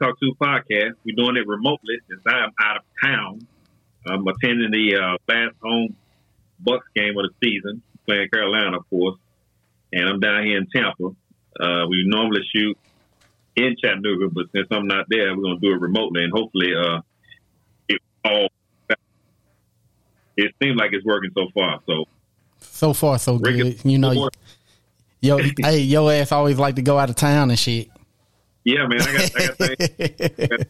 Talk To podcast. We're doing it remotely since I'm out of town. I'm attending the uh, last home Bucs game of the season, playing Carolina, of course. And I'm down here in Tampa. Uh, we normally shoot in Chattanooga, but since I'm not there, we're going to do it remotely. And hopefully, uh, it all it seems like it's working so far. So, so far, so Rick good. You know, yo, hey, yo ass always like to go out of town and shit. Yeah, man, I got, I got, I got,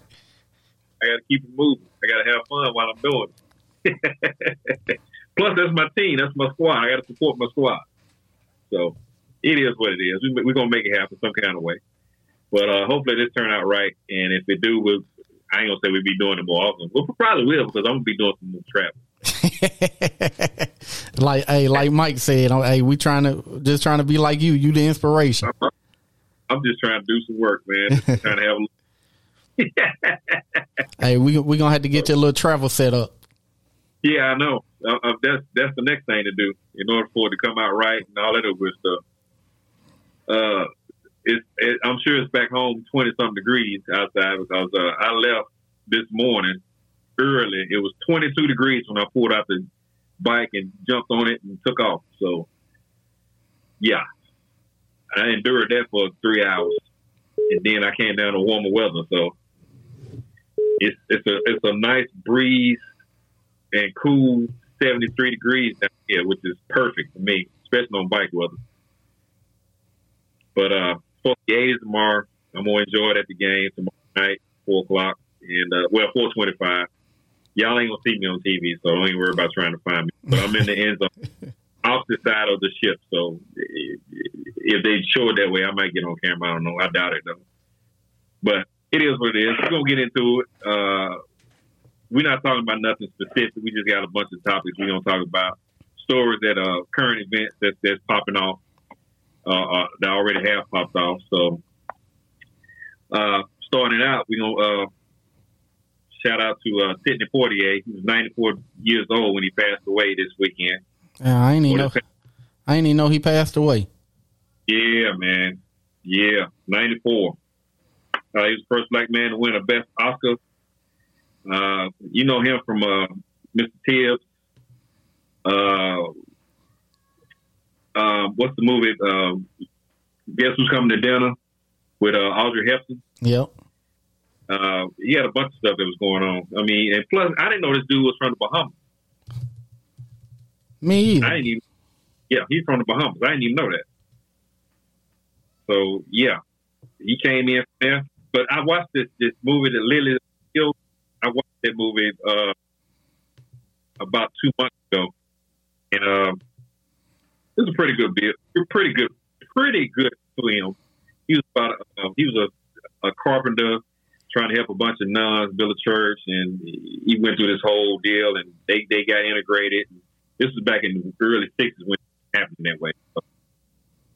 I got to keep it moving. I got to have fun while I'm doing it. Plus, that's my team. That's my squad. I got to support my squad. So it is what it is. We, are gonna make it happen some kind of way. But uh, hopefully this turn out right. And if it do, we'll, I ain't gonna say we'll be doing it more often. Well, we probably will because I'm gonna be doing some more travel. like hey, like Mike said, hey, we trying to just trying to be like you. You the inspiration. I'm just trying to do some work, man. Just trying to have. A... hey, we we gonna have to get your little travel set up. Yeah, I know. Uh, uh, that's that's the next thing to do in order for it to come out right and all that other good stuff. Uh, it's it, I'm sure it's back home twenty something degrees outside because uh, I left this morning early. It was 22 degrees when I pulled out the bike and jumped on it and took off. So, yeah, I endured that for three hours, and then I came down to warmer weather. So it's it's a it's a nice breeze and cool 73 degrees down here, which is perfect for me, especially on bike weather. But uh, 48 tomorrow. I'm gonna enjoy it at the game tomorrow night, four o'clock, and uh, well, 4:25. Y'all ain't gonna see me on TV, so don't even worry about trying to find me. But I'm in the end zone, opposite side of the ship. So if they show it that way, I might get on camera. I don't know. I doubt it though. But it is what it is. We're gonna get into it. Uh, we're not talking about nothing specific. We just got a bunch of topics we're gonna talk about. Stories that uh current events that that's popping off, uh, uh, that already have popped off. So uh starting out, we're gonna uh shout out to uh Sidney Poitier. He was ninety four years old when he passed away this weekend. Yeah, I ain't even know I ain't even know he passed away. Yeah, man. Yeah, ninety four. Uh, he was the first black man to win a Best Oscar uh, you know him from uh, Mr. Tibbs. Uh, um, what's the movie? Uh, Guess who's coming to dinner with uh, Audrey Hepburn? Yep. Uh, he had a bunch of stuff that was going on. I mean, and plus, I didn't know this dude was from the Bahamas. Me either. I didn't even. Yeah, he's from the Bahamas. I didn't even know that. So yeah, he came in there. But I watched this this movie that Lily killed I watched that movie uh, about two months ago, and uh, it was a pretty good bit. Pretty good, pretty good film. He was about uh, he was a, a carpenter trying to help a bunch of nuns build a church, and he went through this whole deal, and they they got integrated. This was back in the early '60s when it happened that way. So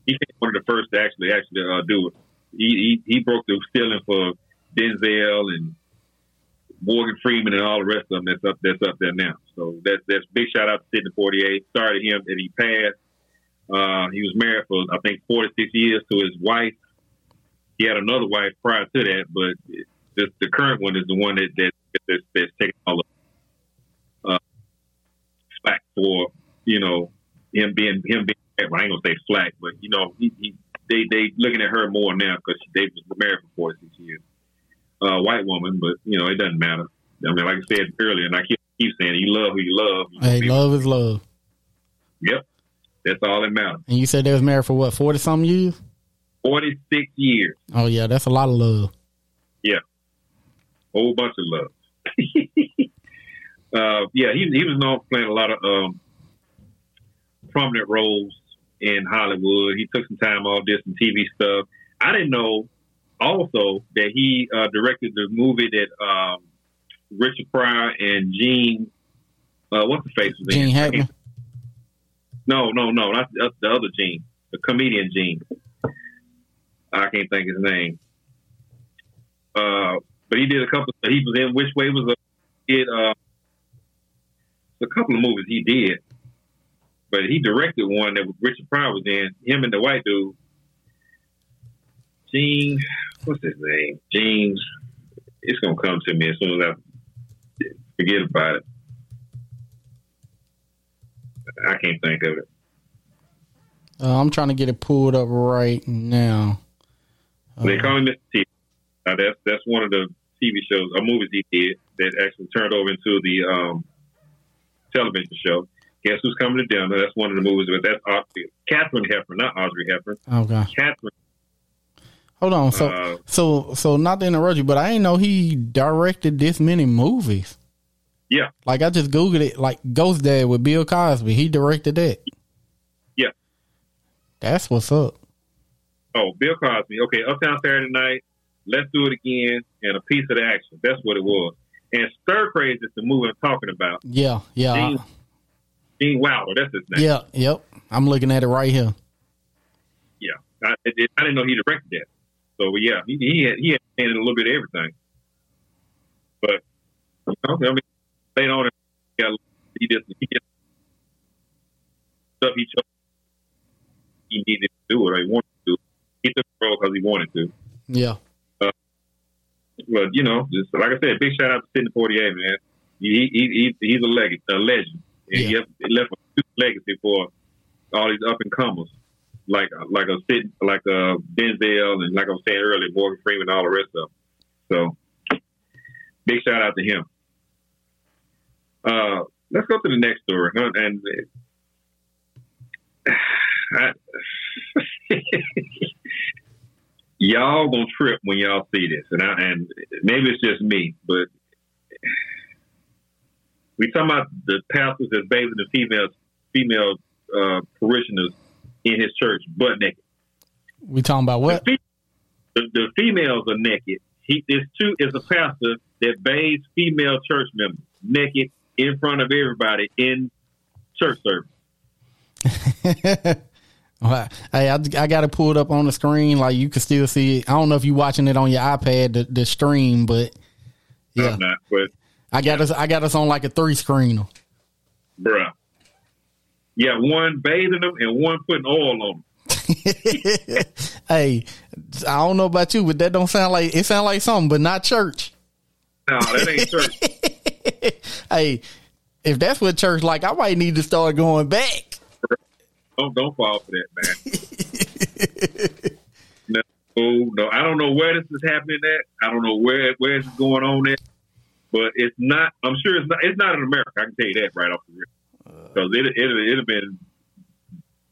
he was one of the first to actually actually uh, do it. He, he he broke the ceiling for Denzel and Morgan Freeman and all the rest of them that's up that's up there now. So that's that's big shout out to Sidney Poitier. Sorry to him that he passed. Uh, he was married for I think 46 years to his wife. He had another wife prior to that, but the, the current one is the one that, that that's, that's taking all uh, slack for you know him being him being. Well, I ain't gonna say slack, but you know he, he they they looking at her more now because they was married for 46 years uh, white woman, but you know it doesn't matter. I mean, like I said earlier, and I keep, keep saying, you love who you love. You hey, love is love. Yep, that's all that matters. And you said they was married for what forty something years? Forty six years. Oh yeah, that's a lot of love. Yeah, whole bunch of love. uh, yeah, he he was known for playing a lot of um, prominent roles in Hollywood. He took some time off, did some TV stuff. I didn't know also that he uh, directed the movie that um, Richard Pryor and Gene, uh, what's the face of Gene Hackman? No, no, no, that's, that's the other Gene, the comedian Gene. I can't think his name. Uh, but he did a couple. He was in Which Way Was Up? Did uh, a couple of movies he did, but he directed one that Richard Pryor was in. Him and the white dude Gene, what's his name? James. it's gonna come to me as soon as I forget about it. I can't think of it. Uh, I'm trying to get it pulled up right now. They call him Mr. T. Uh, that's that's one of the TV shows or movies he did that actually turned over into the um, television show. Guess who's coming to dinner? That's one of the movies, but that's Audrey, Katharine Hepburn, not Audrey Hepburn. Okay. Katharine. Hold on. So, Uh, so, so not to interrupt you, but I didn't know he directed this many movies. Yeah, Like I just googled it. Like Ghost Dad with Bill Cosby, he directed that. yeah. That's what's up. Oh, Bill Cosby. Okay, Uptown Saturday Night. Let's do it again, and a piece of the action. That's what it was. And Stir Crazy is the movie I'm talking about. Yeah, yeah, Gene, Gene Wilder. That's his name. yeah, yep. I'm looking at it right here. Yeah. I, it, I didn't know he directed that. So yeah, he, he had he had handed a little bit of everything. But you know, I mean, later on, he got he did he did stuff he chose. He needed to do it or he wanted to He took the role because he wanted to. Yeah, But you know, just like I said, big shout out to Sidney Poitier, man. He, he, he he's a legend, a legend, and he, Yeah. left, he left a legacy for all these up and comers, like like a Sid, like uh Denzel, and like I was saying earlier, Morgan Freeman, and all the rest of them. So, big shout out to him. Uh, let's go to the next story, huh? and I, y'all gonna trip when y'all see this, and I, and maybe it's just me, but we talking about the pastors that's bathing the female female uh, parishioners in his church butt naked. we talking about what? The, fe- the, the females are naked. He is two is a pastor that bathes female church members naked in front of everybody in church service. Hey, I, I got it pulled up on the screen. Like you can still see it. I don't know if you're watching it on your iPad, the, the stream, but yeah, not, but I got us. I got us on like a three screener. bruh, yeah, one bathing them and one putting oil on them. hey, I don't know about you, but that don't sound like it. Sound like something, but not church. No, that ain't church. Hey, if that's what church like, I might need to start going back. Don't don't fall for that, man. no, no, I don't know where this is happening at. I don't know where where it's going on at, but it's not. I'm sure it's not. It's not in America. I can tell you that right off the rip, uh. because it it it have been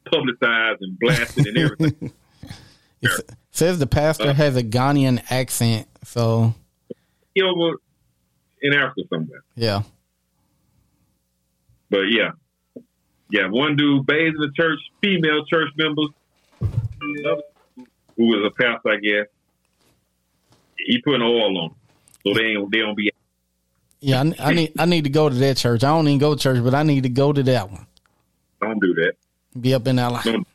publicized and blasted and everything. It says the pastor uh. has a Ghanaian accent, so He over in Africa somewhere. yeah. But yeah, yeah, one dude bathed in the church, female church members, who was a pastor, I guess. He putting oil on, them, so they ain't they don't be. Yeah, I, I need I need to go to that church. I don't even go to church, but I need to go to that one. Don't do that. Be up in that line. Don't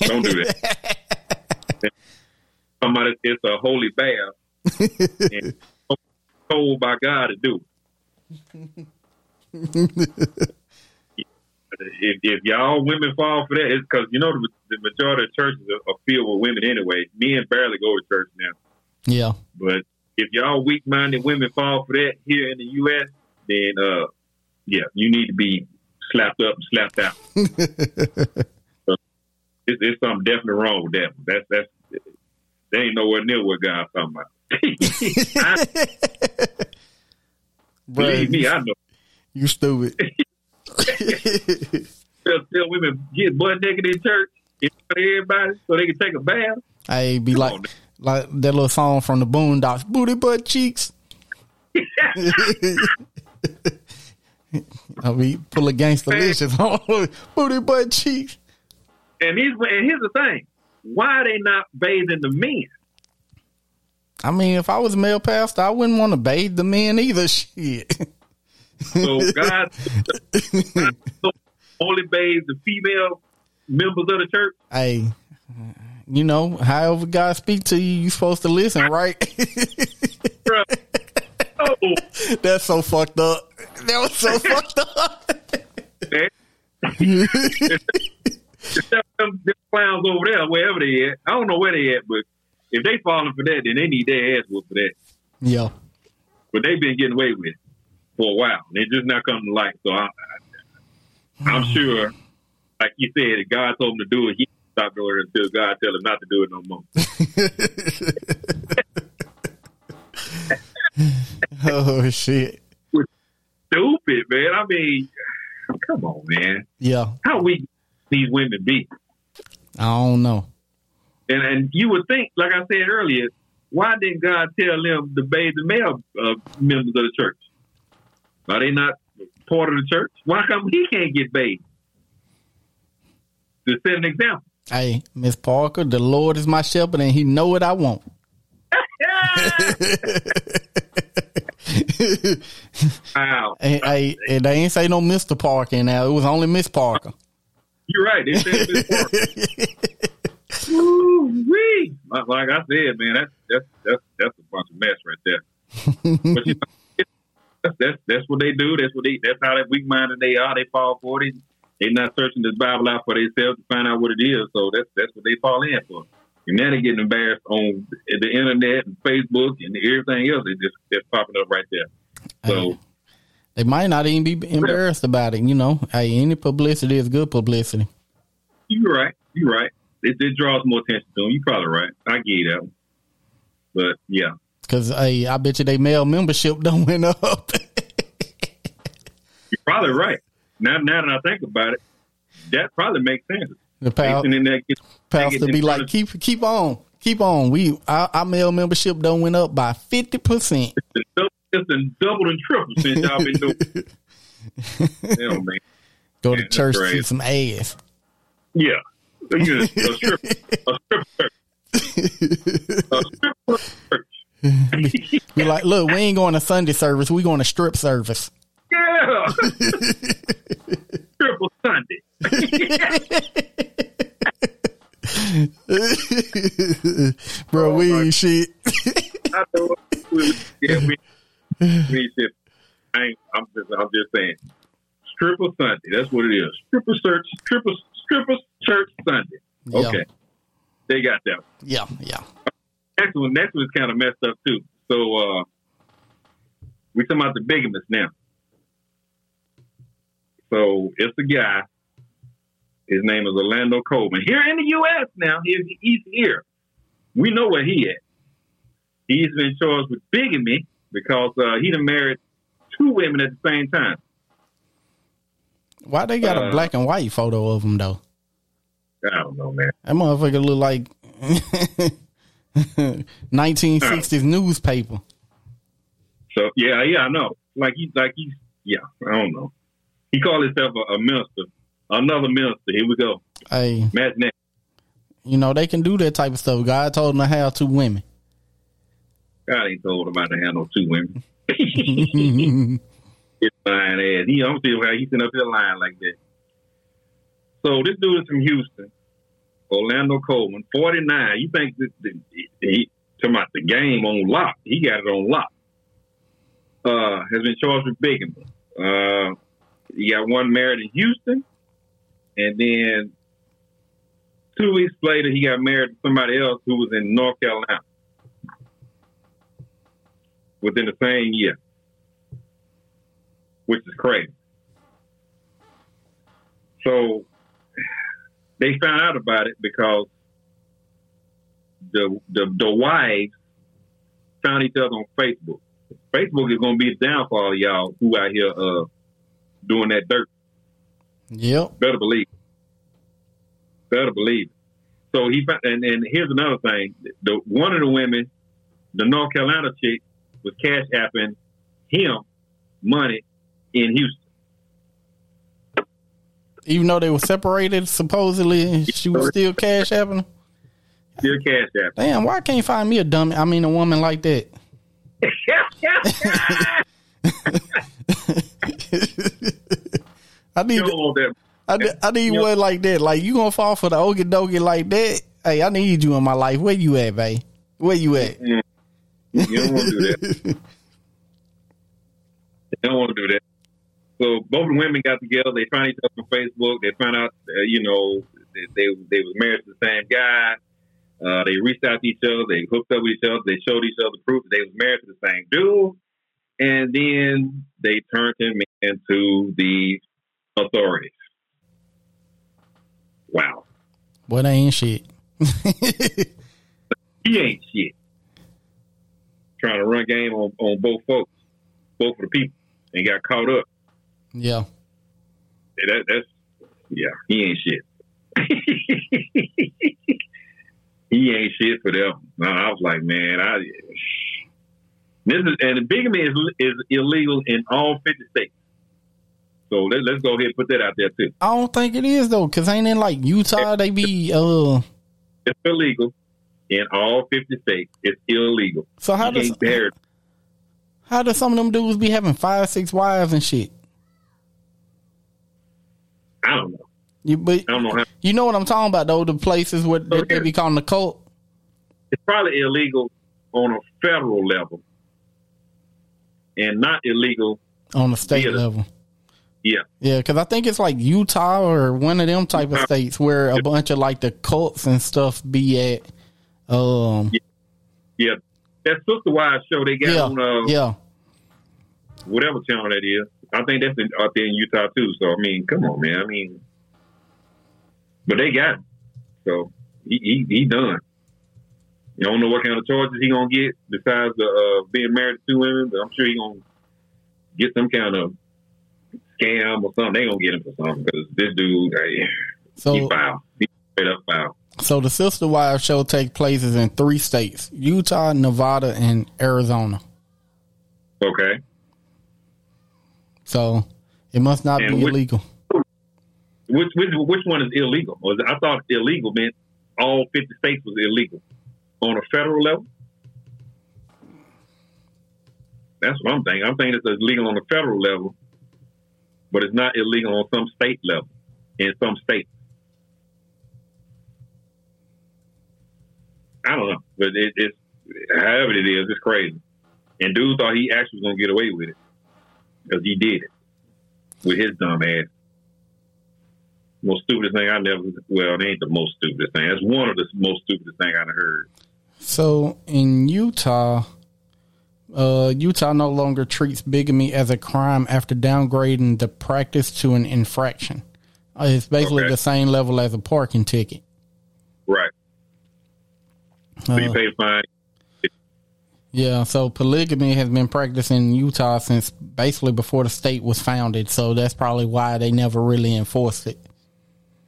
don't do that. Somebody, it's a holy bath, and told by God to do. it. if, if y'all women fall for that, it's because you know the, the majority of churches are, are filled with women anyway. Men barely go to church now, Yeah, but if y'all weak-minded women fall for that here in the U.S., then uh, yeah, you need to be slapped up and slapped out. so it's, it's something definitely wrong with that. That's that's they ain't nowhere near what God's talking about. I, believe me, I know. You stupid. Tell, tell women get butt naked in church in front of everybody so they can take a bath. I be like on. like that little song from the Boondocks, booty butt cheeks. I mean, pull a gangster licious on booty butt cheeks. And he's and here's the thing: why are they not bathing the men? I mean, if I was a male pastor, I wouldn't want to bathe the men either. Shit. So God, God only bathes the female members of the church. hey, you know, however God speak to you, you supposed to listen, right? Oh, That's so fucked up. That was so fucked up. them, them clowns over there, wherever they at. I don't know where they at, but if they falling for that, then they need their ass whooped for that. Yeah. But they've been getting away with it for a while. They just not coming to light. So I, I, I'm sure, like you said, if God told him to do it, he stop doing it until God tell him not to do it no more. oh shit! Stupid man. I mean, come on, man. Yeah. How weak these women be? I don't know. And and you would think, like I said earlier, why didn't God tell them to bathe the male uh, members of the church? Are they not part of the church? Why come he can't get bathed? To set an example. Hey, Miss Parker, the Lord is my shepherd, and He know what I want. wow. And, hey, and they ain't say no Mister Parker now. It was only Miss Parker. You're right. They said Miss Parker. Woo-wee. Like, like I said, man, that's that's that's that's a bunch of mess right there. but you know, that's, that's what they do. That's what they. That's how that weak minded they are. They fall for it. They're not searching this Bible out for themselves to find out what it is. So that's that's what they fall in for. And now they're getting embarrassed on the internet and Facebook and everything else. They just that's popping up right there. So they might not even be embarrassed about it. You know, hey, any publicity is good publicity. You're right. You're right. It, it draws more attention to them. You're probably right. I get that one. But yeah. Because hey, I bet you they male membership don't went up. You're probably right. Now, now that I think about it, that probably makes sense. The pal, pastor be like, keep keep on, keep on. We our, our male membership don't went up by fifty percent. It's been doubled and tripled since y'all been doing. Hell, man. Go man, to church see some ass. Yeah, a strip, a strip a strip be like, look, we ain't going to Sunday service. We going to strip service. Yeah. Triple Sunday. Bro, oh, we ain't shit. I know. Yeah, we, we just, I ain't, I'm just, I'm just saying. Triple Sunday. That's what it is. Triple church. triple, stripper church Sunday. Okay. Yeah. They got that. One. Yeah, yeah. Next one, next one's kind of messed up too. So, uh, we talking about the bigamist now. So it's a guy. His name is Orlando Coleman. Here in the U.S. now, he's, he's here. We know where he at. He's been charged with bigamy because uh, he done married two women at the same time. Why they got uh, a black and white photo of him though? I don't know, man. That motherfucker look like 1960s newspaper. So yeah, yeah, I know. Like he's like he's yeah, I don't know. He called himself a, a minister. Another minister. Here we go. Hey. Matt Imagine You know, they can do that type of stuff. God told them to have two women. God ain't told him about to no two women. His lying ass. He don't see how he's sitting up there lying like that. So this dude is from Houston, Orlando Coleman, 49. You think this he talking about the game on lock. He got it on lock. Uh, has been charged with bigamy. Uh, he got one married in Houston, and then two weeks later, he got married to somebody else who was in North Carolina within the same year, which is crazy. So they found out about it because the the, the wives found each other on Facebook. Facebook is going to be the downfall of y'all who out here uh, doing that dirt. Yep. Better believe. It. Better believe. It. So he found, and and here's another thing: the one of the women, the North Carolina chick, was cash apping him money in Houston. Even though they were separated, supposedly she was still cash apping. Still cash apping. Damn, why can't find me a dummy? I mean, a woman like that. I need I, I need you one like that. Like you gonna fall for the okie dokie like that? Hey, I need you in my life. Where you at, babe? Where you at? Mm-hmm. You don't want to do that. you don't want to do that. So both women got together. They found each other on Facebook. They found out, uh, you know, they, they they was married to the same guy. Uh, they reached out to each other. They hooked up with each other. They showed each other proof that they was married to the same dude. And then they turned him into the authorities. Wow. They ain't shit. he ain't shit. Trying to run game on, on both folks, both of the people, and got caught up. Yeah. That, that's yeah. He ain't shit. he ain't shit for them. No, I was like, man, I this is and bigamy is is illegal in all fifty states. So let, let's go ahead and put that out there too. I don't think it is though, because ain't in like Utah they be uh. It's illegal in all fifty states. It's illegal. So how does how does some of them dudes be having five, six wives and shit? I don't know. You, but I don't know how. You know what I'm talking about though? The places where so they be calling the cult. It's probably illegal on a federal level, and not illegal on the state level. Yeah, yeah, because I think it's like Utah or one of them type of states where a bunch of like the cults and stuff be at. Um, yeah, yeah. that Sister Wives show they got yeah, on uh, yeah, whatever channel that is. I think that's in, out there in Utah too. So I mean, come on, man. I mean, but they got him. So he he, he done. You don't know what kind of charges he gonna get besides the, uh, being married to two women, but I'm sure he gonna get some kind of scam or something. They gonna get him for something because this dude, hey, so, he foul. He straight up foul. So the Sister Wives show takes places in three states: Utah, Nevada, and Arizona. Okay. So it must not and be which, illegal. Which, which which one is illegal? I thought illegal meant all fifty states was illegal on a federal level. That's what I'm thinking. I'm thinking it's illegal on a federal level, but it's not illegal on some state level in some states. I don't know, but it, it's however it is, it's crazy. And dude thought he actually was gonna get away with it because he did it with his dumb ass. Most stupidest thing I never. Well, it ain't the most stupidest thing. It's one of the most stupidest thing I've heard. So in Utah, uh, Utah no longer treats bigamy as a crime after downgrading the practice to an infraction. Uh, it's basically okay. the same level as a parking ticket. Right. So you uh, pay a fine. Yeah, so polygamy has been practiced in Utah since basically before the state was founded. So that's probably why they never really enforced it.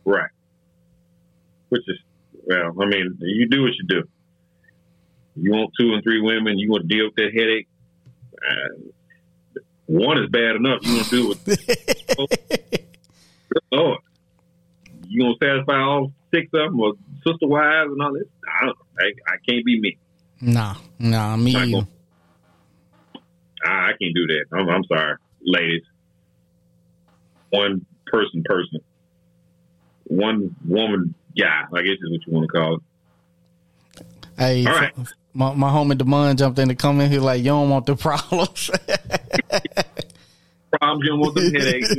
Right. Which is, well, I mean, you do what you do. You want two and three women, you want to deal with that headache. Uh, one is bad enough. You want to do it. Lord, you gonna satisfy all six of them or sister wives and all this? I, don't, I, I can't be me. Nah, nah, me either. I, I can't do that. I'm, I'm sorry, ladies. One person, person, one woman, guy. I guess is what you want to call it. Hey, All right my, my homie Demond jumped in to come in He's like, "You don't want the problems." problems. You don't want the headaches.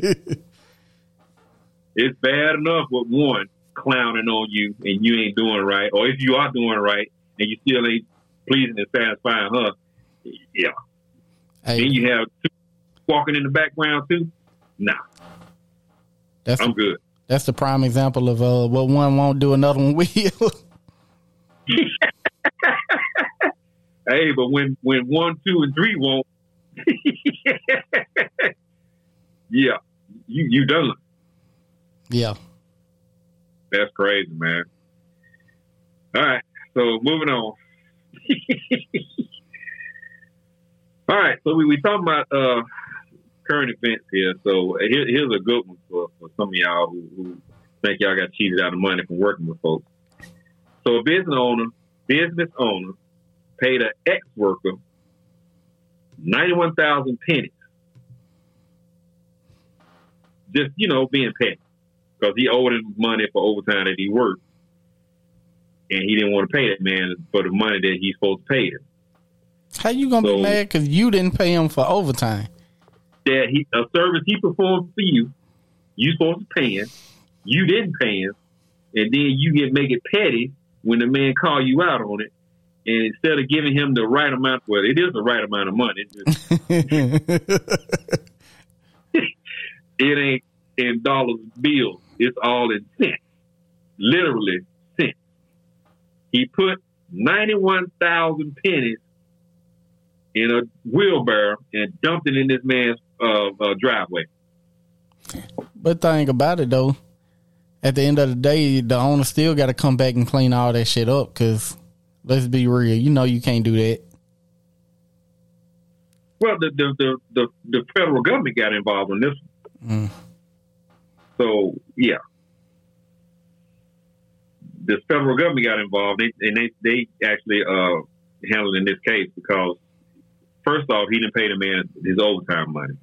it's bad enough with one clowning on you and you ain't doing right, or if you are doing right and you still ain't pleasing and satisfying her. Yeah. Hey. Then you have two walking in the background too. Nah. That's I'm good. That's the prime example of uh, what one won't do, another one will. Hey, but when when one, two, and three won't, yeah, you you done. Yeah, that's crazy, man. All right, so moving on. All right, so we we talking about uh, current events here. So here, here's a good one for, for some of y'all who, who think y'all got cheated out of money from working with folks. So a business owner, business owner paid an ex worker 91,000 pennies. Just, you know, being petty. Because he owed him money for overtime that he worked. And he didn't want to pay that man for the money that he's supposed to pay him. How you gonna so, be mad because you didn't pay him for overtime? That he a service he performed for you, you supposed to pay him. You didn't pay him, and then you get make it petty when the man call you out on it, and instead of giving him the right amount, well, it is the right amount of money. it ain't in dollars bills. It's all in cents, literally. He put ninety-one thousand pennies in a wheelbarrow and dumped it in this man's uh, uh, driveway. But think about it though. At the end of the day, the owner still got to come back and clean all that shit up. Cause let's be real, you know you can't do that. Well, the the the the, the federal government got involved in this. Mm. So yeah, the federal government got involved, and they they actually uh, handled in this case because first off, he didn't pay the man his overtime money.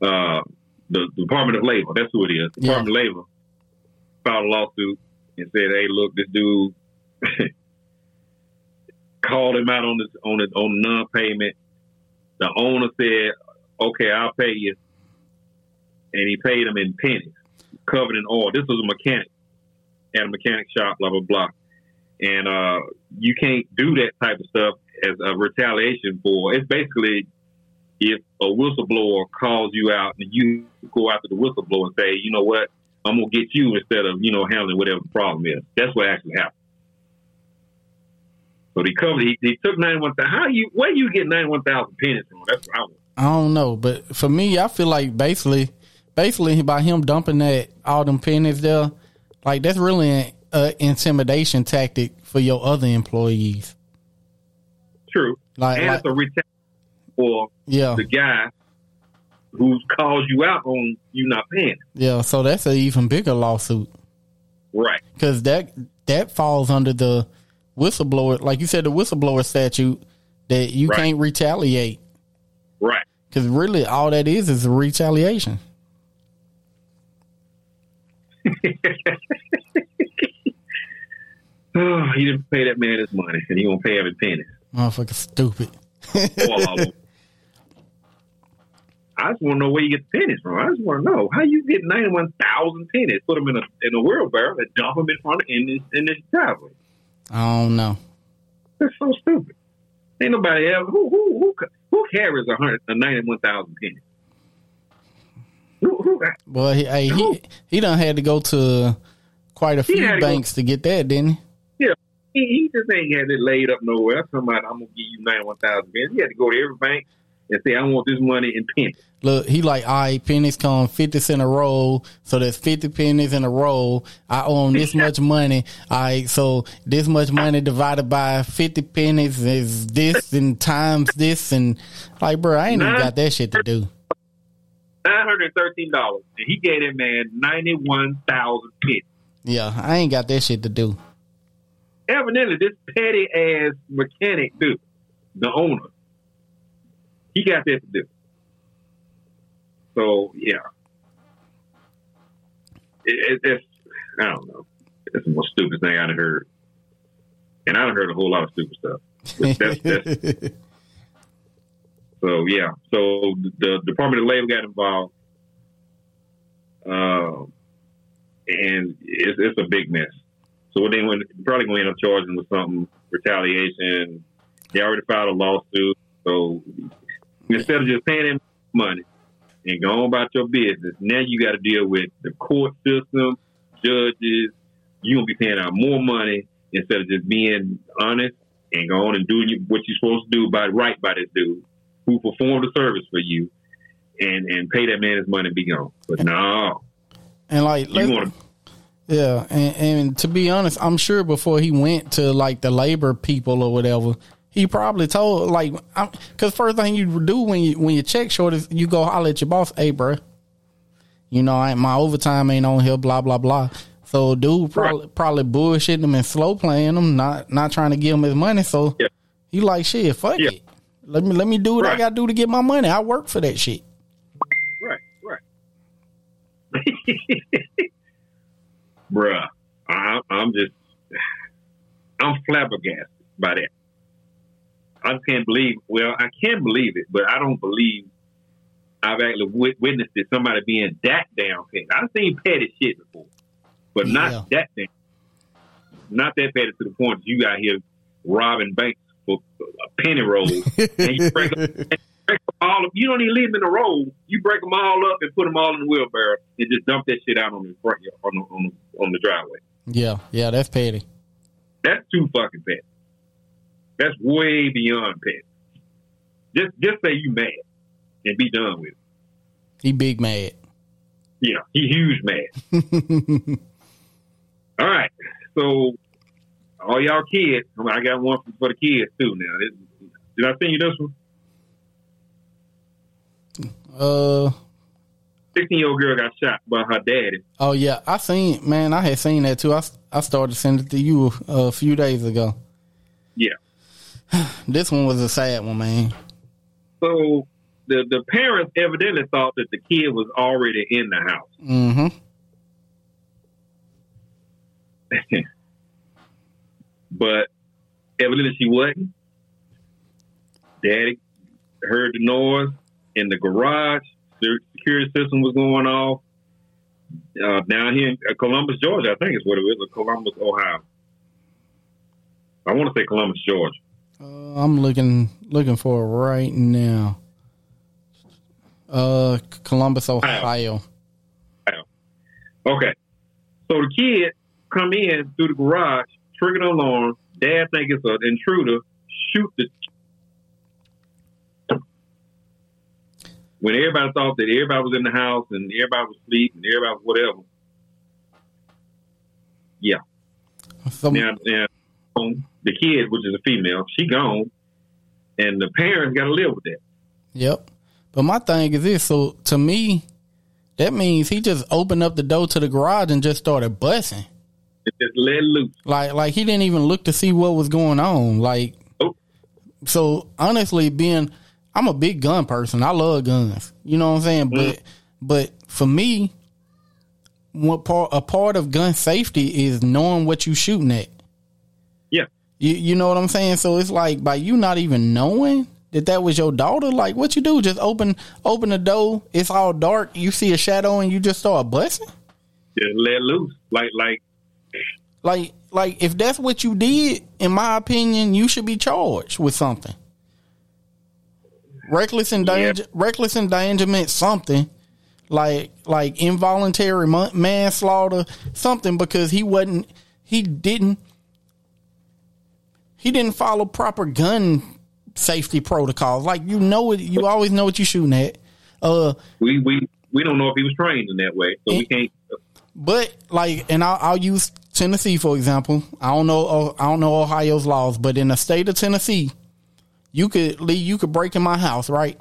Uh, the Department of Labor, that's who it is. The Department of Labor filed a lawsuit and said, "Hey, look, this dude called him out on this on the on non-payment." The owner said, "Okay, I'll pay you," and he paid him in pennies, covered in oil. This was a mechanic at a mechanic shop, blah blah blah, and uh, you can't do that type of stuff as a retaliation for. It's basically if a whistleblower calls you out and you go after the whistleblower and say, you know what, I'm gonna get you instead of you know handling whatever the problem is. That's what actually happened. So he covered. He, he took ninety one thousand. How you? Where you get ninety one thousand pennies from? That's what I want. I don't know, but for me, I feel like basically, basically by him dumping that all them pennies there, like that's really an intimidation tactic for your other employees. True. Like, and like, it's a retaliation for yeah. the guy who calls you out on you not paying. Yeah, so that's an even bigger lawsuit. Right. Because that that falls under the whistleblower, like you said, the whistleblower statute that you right. can't retaliate. Right. Because really, all that is is retaliation. oh, he didn't pay that man his money, and he won't pay every penny. Motherfucker, stupid. I just want to know where you get the pennies from. I just want to know how you get ninety one thousand pennies, put them in a in a wheelbarrow, and dump them in front of in this in this driveway. I don't know. That's so stupid. Ain't nobody ever who who who who carries a hundred a ninety one thousand pennies. Who, who, well, he, hey, he he done had to go to quite a few banks to, to, get that, didn't he? Yeah, he, he just ain't had it laid up nowhere. Somebody, I'm gonna give you ninety one thousand pennies. He had to go to every bank and say, I want this money in pennies. Look, he like, all right, pennies come 50 cent a roll. So there's 50 pennies in a roll. I own this much money. All right. So this much money divided by 50 pennies is this and times this. And like, bro, I ain't even got that shit to do. $913. And he gave that man 91,000 pennies. Yeah. I ain't got that shit to do. Evidently, this petty ass mechanic dude, the owner, he got that to do. So yeah, it, it, it's I don't know. It's the most stupid thing I've heard, and I've heard a whole lot of stupid stuff. That's, that's, so yeah, so the Department of Labor got involved, uh, and it's, it's a big mess. So they went, probably going to end up charging with something retaliation. They already filed a lawsuit, so instead of just paying him money and going about your business, now you got to deal with the court system, judges. You're going to be paying out more money instead of just being honest and go on and doing what you're supposed to do by right by this dude who performed the service for you and and pay that man his money and be gone. But no. And like, you want to. Yeah, and, and to be honest, I'm sure before he went to like the labor people or whatever, he probably told like, because first thing you do when you when your check short is you go holler at your boss, hey, bro, you know, I, my overtime ain't on here, blah blah blah. So dude probably right. probably bullshitting him and slow playing him, not not trying to give him his money. So yeah. he like shit, fuck yeah. it. Let me let me do what right. I gotta do to get my money. I work for that shit. Right, right. Bruh, I, I'm just I'm flabbergasted by that. I can't believe. Well, I can't believe it, but I don't believe I've actually witnessed it. Somebody being that damn petty. I've seen petty shit before, but yeah. not that damn. not that petty to the point that you got here robbing banks for a penny roll, and you break, them, break them all up. You don't even leave them in a roll. You break them all up and put them all in the wheelbarrow and just dump that shit out on the front on the, on the, on the driveway. Yeah, yeah, that's petty. That's too fucking petty. That's way beyond petty. Just just say you mad and be done with it. He big mad. Yeah, he huge mad. all right, so all y'all kids, I got one for the kids too. Now, this, did I send you this one? Uh, sixteen year old girl got shot by her daddy. Oh yeah, I seen man, I had seen that too. I I started sending it to you a few days ago. Yeah, this one was a sad one, man. So the the parents evidently thought that the kid was already in the house. Mm-hmm. but evidently she wasn't. Daddy heard the noise in the garage. The security system was going off. Uh, down here in uh, Columbus, Georgia, I think is what it is, or Columbus, Ohio. I want to say Columbus, Georgia. Uh, I'm looking looking for it right now. Uh, Columbus, Ohio. Ohio. Okay, so the kid come in through the garage, trigger the alarm. Dad think it's an intruder. Shoot the. When everybody thought that everybody was in the house and everybody was asleep and everybody was whatever. Yeah. Some, now, now, um, the kid, which is a female, she gone, and the parents got to live with that. Yep. But my thing is this: so to me, that means he just opened up the door to the garage and just started busting. It just let loose. Like, like he didn't even look to see what was going on. Like, oh. so honestly, being, I'm a big gun person. I love guns. You know what I'm saying? Mm. But, but for me, what part a part of gun safety is knowing what you shooting at. Yeah. You you know what I'm saying? So it's like by you not even knowing that that was your daughter, like what you do? Just open open the door. It's all dark. You see a shadow and you just start busting. Just let loose, like like like like if that's what you did. In my opinion, you should be charged with something. Reckless endanger, reckless endangerment, something like like involuntary manslaughter, something because he wasn't he didn't he didn't follow proper gun safety protocols. Like you know it, you always know what you're shooting at. Uh, we we we don't know if he was trained in that way, so and, we can't. But like, and I'll, I'll, use Tennessee for example. I don't know I don't know Ohio's laws, but in the state of Tennessee, you could leave, you could break in my house, right?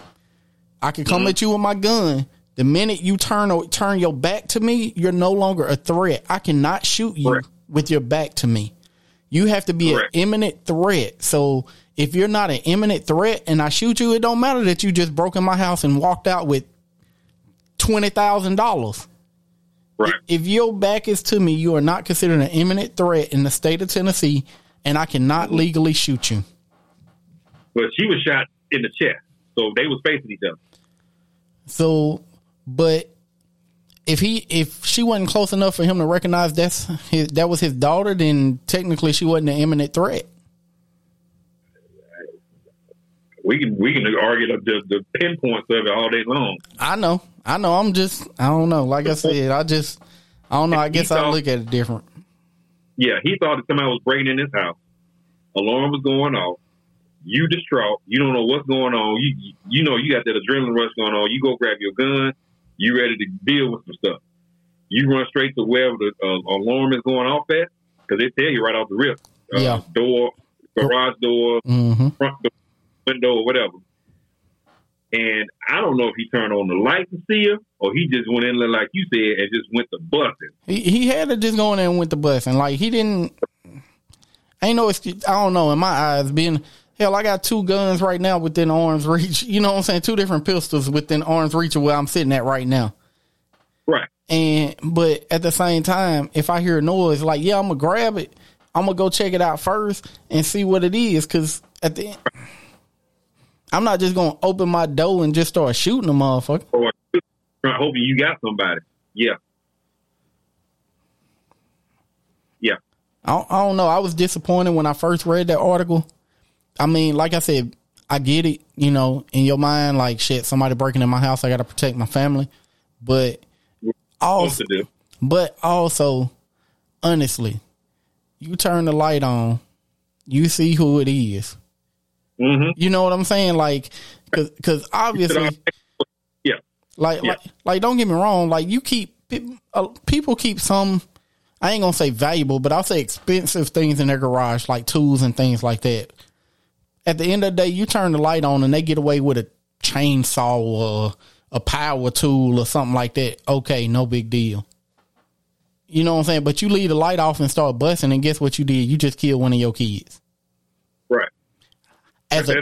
I could come mm-hmm. at you with my gun. The minute you turn turn your back to me, you're no longer a threat. I cannot shoot you Correct. with your back to me. You have to be Correct. an imminent threat. So if you're not an imminent threat and I shoot you, it don't matter that you just broke in my house and walked out with twenty thousand dollars. Right. If your back is to me, you are not considered an imminent threat in the state of Tennessee, and I cannot legally shoot you. But she was shot in the chest, so they was facing each other. So, but if he if she wasn't close enough for him to recognize that's his, that was his daughter, then technically she wasn't an imminent threat we can we can argue the, the pinpoints of it all day long. I know, I know. I'm just, I don't know. Like I said, I just, I don't know. I guess I look at it different. Yeah, he thought that somebody was breaking in his house. Alarm was going off. You distraught. You don't know what's going on. You you know you got that adrenaline rush going on. You go grab your gun. You ready to deal with some stuff. You run straight to wherever the uh, alarm is going off at because they tell you right off the rip. Uh, yeah. Door, garage door, mm-hmm. front door window or whatever. And I don't know if he turned on the light to see her or he just went in there, like you said, and just went to busting. He, he had to just go in there and went to busting. Like he didn't. Ain't no excuse. I don't know. In my eyes, being hell, I got two guns right now within arm's reach. You know what I'm saying? Two different pistols within arm's reach of where I'm sitting at right now. Right. And but at the same time, if I hear a noise, like yeah, I'm gonna grab it. I'm gonna go check it out first and see what it is. Because at the end. I'm not just gonna open my door and just start shooting a motherfucker. Or hoping you got somebody. Yeah. Yeah. I don't, I don't know. I was disappointed when I first read that article. I mean, like I said, I get it. You know, in your mind, like shit, somebody breaking in my house, I got to protect my family. But also, but also, honestly, you turn the light on, you see who it is. Mm-hmm. You know what I'm saying? Like, cause, cause obviously, yeah. Like, yeah. like, like, don't get me wrong. Like, you keep uh, people keep some. I ain't gonna say valuable, but I'll say expensive things in their garage, like tools and things like that. At the end of the day, you turn the light on and they get away with a chainsaw or a power tool or something like that. Okay, no big deal. You know what I'm saying? But you leave the light off and start busting, and guess what you did? You just killed one of your kids. Right. As a,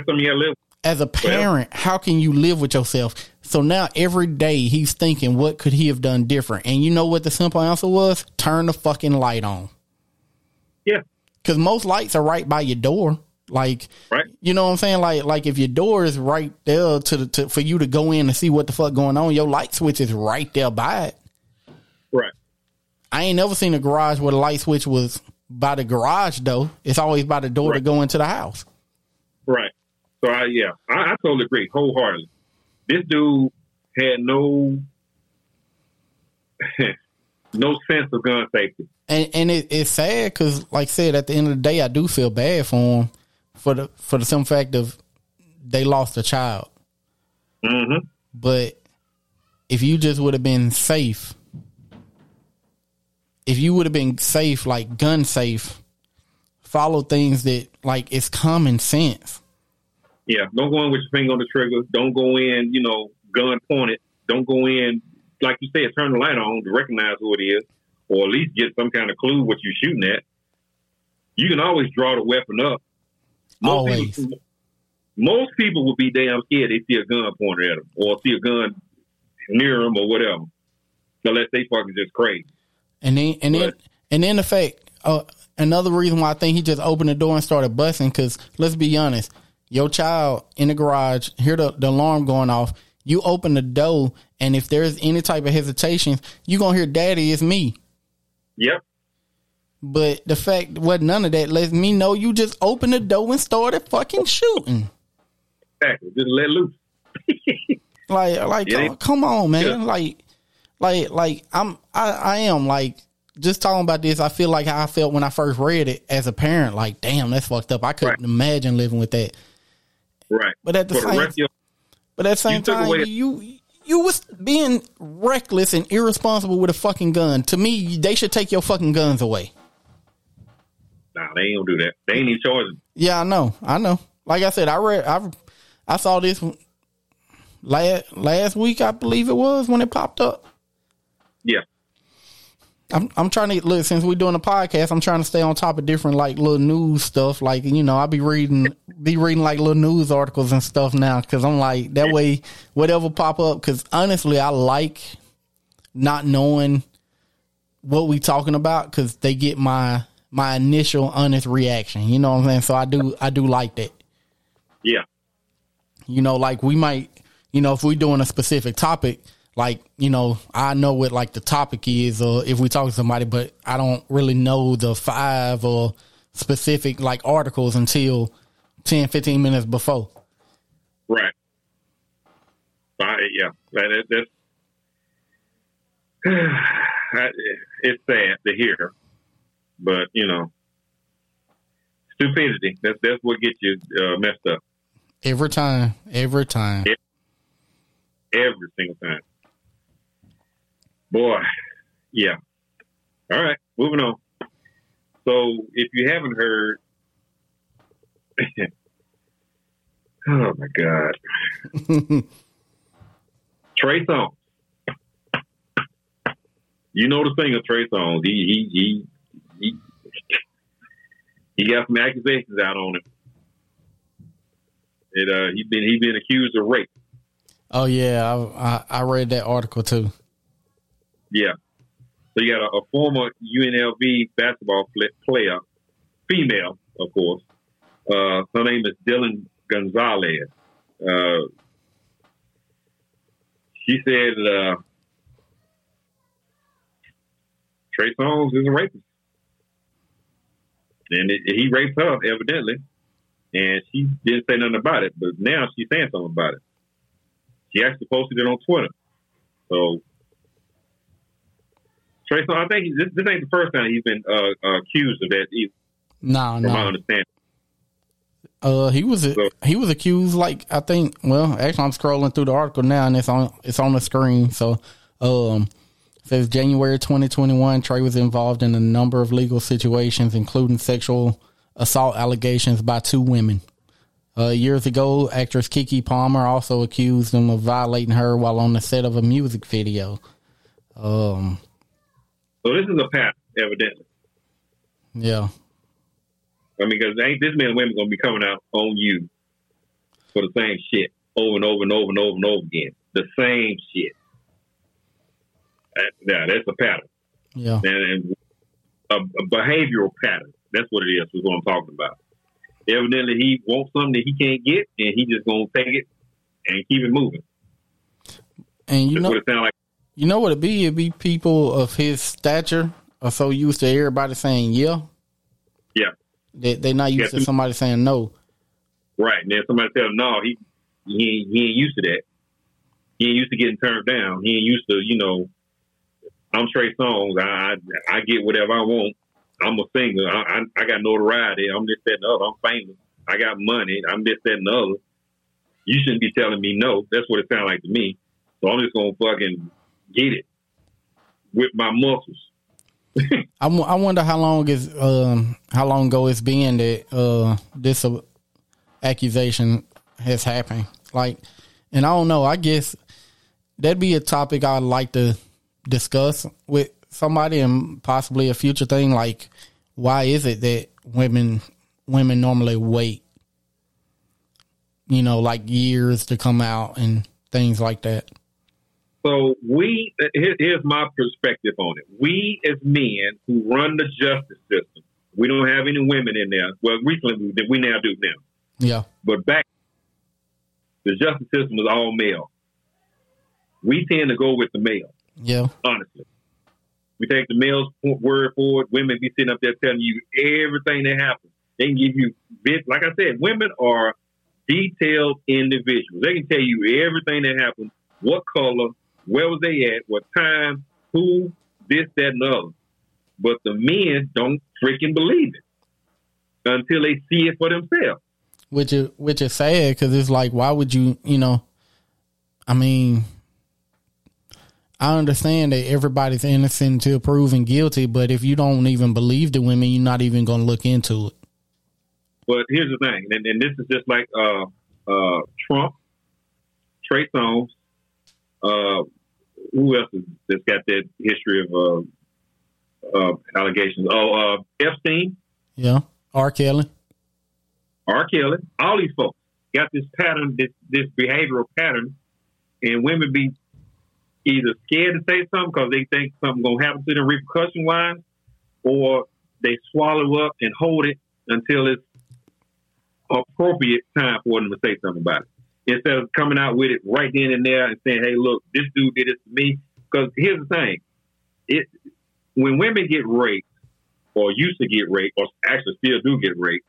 as a parent, well, how can you live with yourself? So now every day he's thinking, what could he have done different? And you know what the simple answer was? Turn the fucking light on. Yeah. Because most lights are right by your door. Like, right. you know what I'm saying? Like, like if your door is right there to the to, for you to go in and see what the fuck going on, your light switch is right there by it. Right. I ain't never seen a garage where the light switch was by the garage though. It's always by the door right. to go into the house. Right. So I yeah, I, I totally agree wholeheartedly. This dude had no no sense of gun safety. And and it, it's sad because, like I said, at the end of the day, I do feel bad for him for the for the simple fact of they lost a child. Mm-hmm. But if you just would have been safe if you would have been safe, like gun safe, follow things that like it's common sense. Yeah, don't go in with your finger on the trigger. Don't go in, you know, gun pointed. Don't go in, like you said, turn the light on to recognize who it is, or at least get some kind of clue what you're shooting at. You can always draw the weapon up. Most always. People, most people would be damn scared they see a gun pointed at them or see a gun near them or whatever, unless they fucking just crazy. And then and then and then the fact uh, another reason why I think he just opened the door and started busting because let's be honest, your child in the garage hear the, the alarm going off. You open the door, and if there's any type of hesitation, you gonna hear "Daddy, it's me." Yep. But the fact what none of that lets me know you just opened the door and started fucking shooting. Exactly. Just let loose. like, like, yeah. oh, come on, man. Yeah. Like, like like I'm I, I am like just talking about this, I feel like how I felt when I first read it as a parent. Like, damn, that's fucked up. I couldn't right. imagine living with that. Right. But at the For same, the but at the same time, away- you you was being reckless and irresponsible with a fucking gun. To me, they should take your fucking guns away. Nah, they ain't gonna do that. They ain't even charging. Yeah, I know. I know. Like I said, I read. I I saw this last last week. I believe it was when it popped up. Yeah. I'm I'm trying to look since we're doing a podcast. I'm trying to stay on top of different like little news stuff. Like you know, I'll be reading be reading like little news articles and stuff now because I'm like that way whatever pop up. Because honestly, I like not knowing what we talking about because they get my my initial honest reaction. You know what I'm saying? So I do I do like that. Yeah. You know, like we might you know if we're doing a specific topic like you know i know what like the topic is or if we talk to somebody but i don't really know the five or specific like articles until 10 15 minutes before. Right. Uh, yeah that, that's it's sad to hear but you know stupidity that's that's what gets you uh, messed up. Every time every time. Every single time Boy, yeah. All right, moving on. So, if you haven't heard, oh my God, Trey Songz. You know the singer Trey Songz. He he he he he got some accusations out on him. It uh he been he been accused of rape. Oh yeah, I I, I read that article too. Yeah. So you got a, a former UNLV basketball player, female, of course. Uh, her name is Dylan Gonzalez. Uh, she said uh, Trey Songz is a rapist. and it, he raped her evidently, and she didn't say nothing about it. But now she's saying something about it. She actually posted it on Twitter. So Trey Songz, I think this, this ain't the first time he's been uh, uh, accused of that either. No, from no. my understanding. Uh, he was So- he was accused. Like I think. Well, actually, I'm scrolling through the article now, and it's on it's on the screen. So, um, says January 2021, Trey was involved in a number of legal situations, including sexual assault allegations by two women. Uh, years ago, actress Keke Palmer also accused him of violating her while on the set of a music video. Um, So this is a pattern, evidently. yeah, I mean, because ain't this many women gonna be coming out on you for the same shit over and over and over and over and over again? The same shit. That, yeah, that's a pattern, yeah. and, and a, a behavioral pattern. That's what it is. Is what I'm talking about. Evidently, he wants something that he can't get, and he just gonna take it and keep it moving. And you That's know, what it sounds like. You know what it be? It be people of his stature are so used to everybody saying yeah. Yeah. They they not used Yeah. to somebody saying no. Right. And then somebody tell him, no, he, he, ain't- he ain't used to that. He ain't used to getting turned down. He ain't used to, you know, I'm Trey Songz. I, I, I get whatever I want. I'm a singer. I, I, I got notoriety. I'm this, that, and the other. I'm famous. I got money. I'm this, that, and the other. You shouldn't be telling me no. That's what it sounds like to me. So I'm just going to fucking get it with my muscles. I, I wonder how long is um how long ago it's been that uh this uh, accusation has happened. Like, and I don't know. I guess that'd be a topic I'd like to discuss with somebody and possibly a future thing. Like, why is it that women women normally wait? You know, like years to come out and things like that. So we here's my perspective on it. We as men who run the justice system, we don't have any women in there. Well, recently we, we now do now, Yeah, but back the justice system was all male. We tend to go with the male, yeah, honestly. We take the male's word for it. Women be sitting up there telling you everything that happens. They can give you, like I said, women are detailed individuals. They can tell you everything that happened, what color, where was they at, what time, who, this, that, and the other. But the men don't freaking believe it until they see it for themselves. which is which is sad because it's like, why would you? You know, I mean, I understand that everybody's innocent until proven guilty, but if you don't even believe the women, you're not even going to look into it. But here's the thing, and, and this is just like uh, uh, Trump, Trey Songz, uh, who else is, that's got that history of uh, uh, allegations? Oh, uh, Epstein, Yeah, R. Kelly. R. Kelly, all these folks got this pattern, this this behavioral pattern, and women be either scared to say something because they think something gonna happen to them repercussion wise, or they swallow up and hold it until it's appropriate time for them to say something about it. Instead of coming out with it right then and there and saying, "Hey, look, this dude did this to me." Because here's the thing: it when women get raped or used to get raped, or actually still do get raped,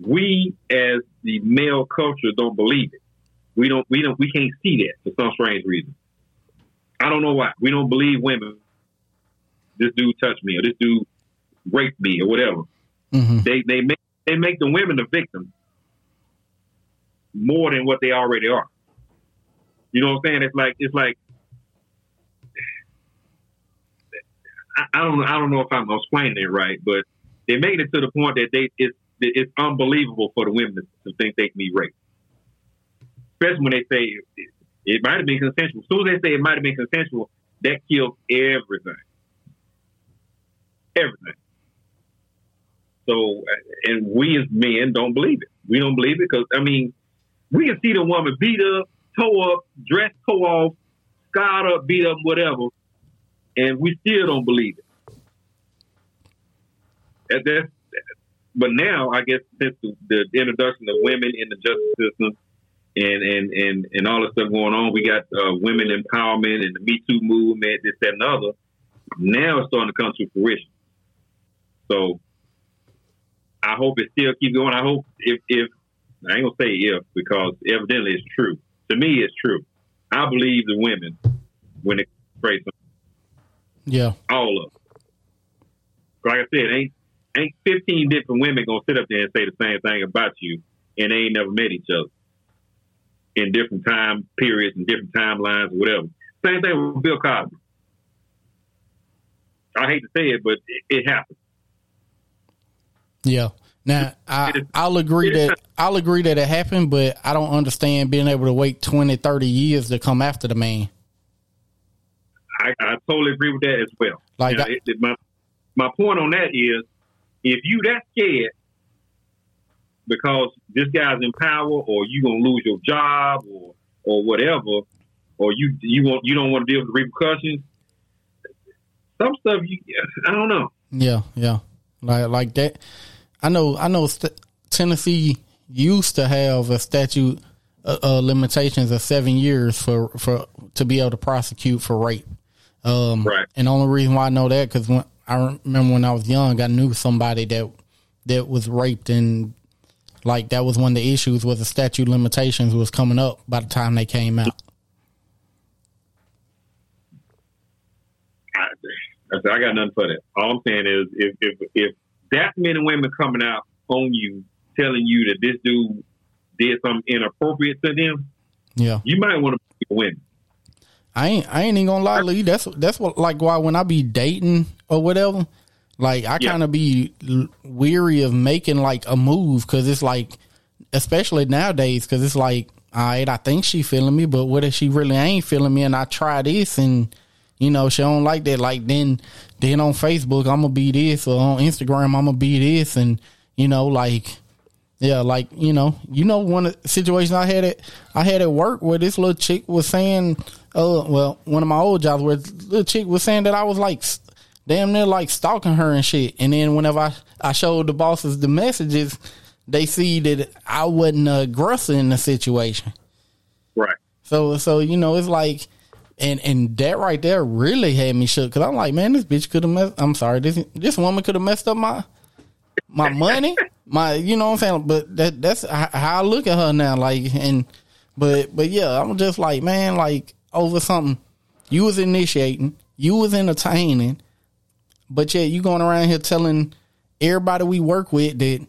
we as the male culture don't believe it. We don't. We don't. We can't see that for some strange reason. I don't know why. We don't believe women. This dude touched me, or this dude raped me, or whatever. hmm They they make they make the women the victim more than what they already are. You know what I'm saying? It's like it's like I, I don't I don't know if I'm explaining it right, but they made it to the point that they it's it's unbelievable for the women to, think they can be raped, especially when they say it, it might have been consensual. As soon as they say it might have been consensual, that kills everything, everything. So, and we as men don't believe it. We don't believe it because I mean, we can see the woman beat up, toe up, dress toe off, scarred up, beat up, whatever, and we still don't believe it. And that's, but now I guess since the, the introduction of women in the justice system and and and and all the stuff going on, we got uh, women empowerment and the Me Too movement, this that and other. Now it's starting to come to fruition. So I hope it still keeps going. I hope if if I ain't gonna say if because evidently it's true. To me, it's true. I believe the women when it comes to Yeah. all of them. Like I said, ain't ain't fifteen different women gonna sit up there and say the same thing about you, and they ain't never met each other in different time periods and different timelines, or whatever. Same thing with Bill Cosby. I hate to say it, but it, it happened. Yeah. Now I I'll agree that I'll agree that it happened, but I don't understand being able to wait 20, 30 years to come after the man. I, I totally agree with that as well. Like know, I- it- my my point on that is, if you that scared because this guy's in power, or you gonna lose your job, or or whatever, or you you want you don't want to deal with the repercussions. Some stuff you I don't know. Yeah, yeah, like like that. I know. I know. St- Tennessee used to have a statute uh, uh, limitations of seven years for for to be able to prosecute for rape. Um, Right. And the only reason why I know that because when I remember when I was young, I knew somebody that that was raped, and like that was one of the issues was the statute limitations was coming up by the time they came out. I, I got nothing for that. All I'm saying is, if if if that and women coming out on you telling you that this dude did something inappropriate to them, Yeah. you might want to win. I ain't I ain't even gonna lie, Lee. That's that's what like why when I be dating or whatever, like I kind of be weary of making like a move because it's like, especially nowadays, because it's like, all right, I think she feeling me, but what if she really ain't feeling me? And I try this and you know she don't like that. Like then then on Facebook I'm gonna be this or on Instagram I'm gonna be this and you know like yeah, like you know, you know, one of the situations I had it, I had at work where this little chick was saying, uh, well, one of my old jobs where this little chick was saying that I was like, damn near like stalking her and shit. And then whenever I, I showed the bosses the messages, they see that I wasn't a aggressor in the situation. Right. So, so you know, it's like, and and that right there really had me shook because I'm like, man, this bitch could have messed. I'm sorry, this this woman could have messed up my my money, my you know what I'm saying. But that that's how I look at her now. Like, and but but yeah, I'm just like, man, like over something you was initiating, you was entertaining, but yet you going around here telling everybody we work with that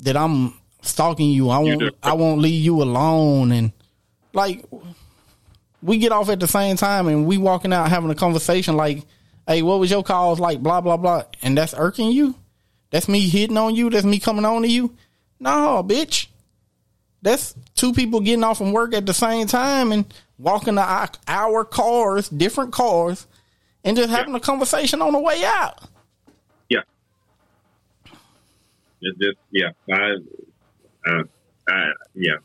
that I'm stalking you. I won't do. I won't leave you alone and like we get off at the same time and we walking out having a conversation like, hey, what was your cause? Like blah blah blah, and that's irking you. That's me hitting on you. That's me coming on to you. No, bitch. That's two people getting off from work at the same time and walking to our, our cars, different cars, and just having a conversation on the way out. Yeah. It's just yeah. I, uh, I yeah.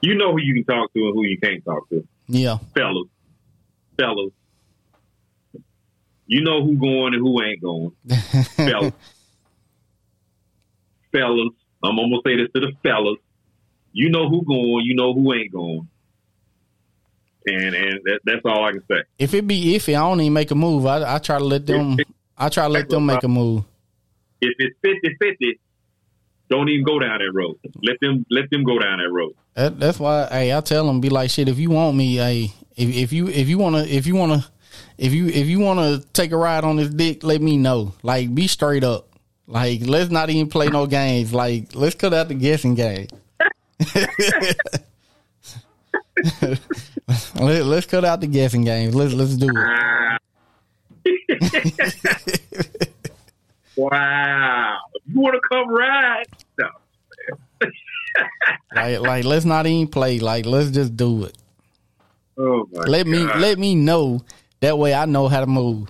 You know who you can talk to and who you can't talk to, Yeah, fellas. Fellas. You know who going and who ain't going, fellas. fellas. I'm almost say this to the fellas. You know who going. You know who ain't going. And and that, that's all I can say. if it be iffy, I don't even make a move. I, I try to let them. I try to let them make a move. If it's 50-50, don't even go down that road. Let them let them go down that road. That, that's why, hey, I tell them, be like, shit. If you want me, hey, if, if you if you wanna if you wanna if you if you wanna take a ride on this dick, let me know. Like, be straight up. Like, let's not even play no games. Like, let's cut out the guessing game. Let, let's cut out the guessing games. Let's let's do it. Wow. You want to come ride. Like like let's not even play. Like, let's just do it. Oh my Let me let me know. That way, I know how to move.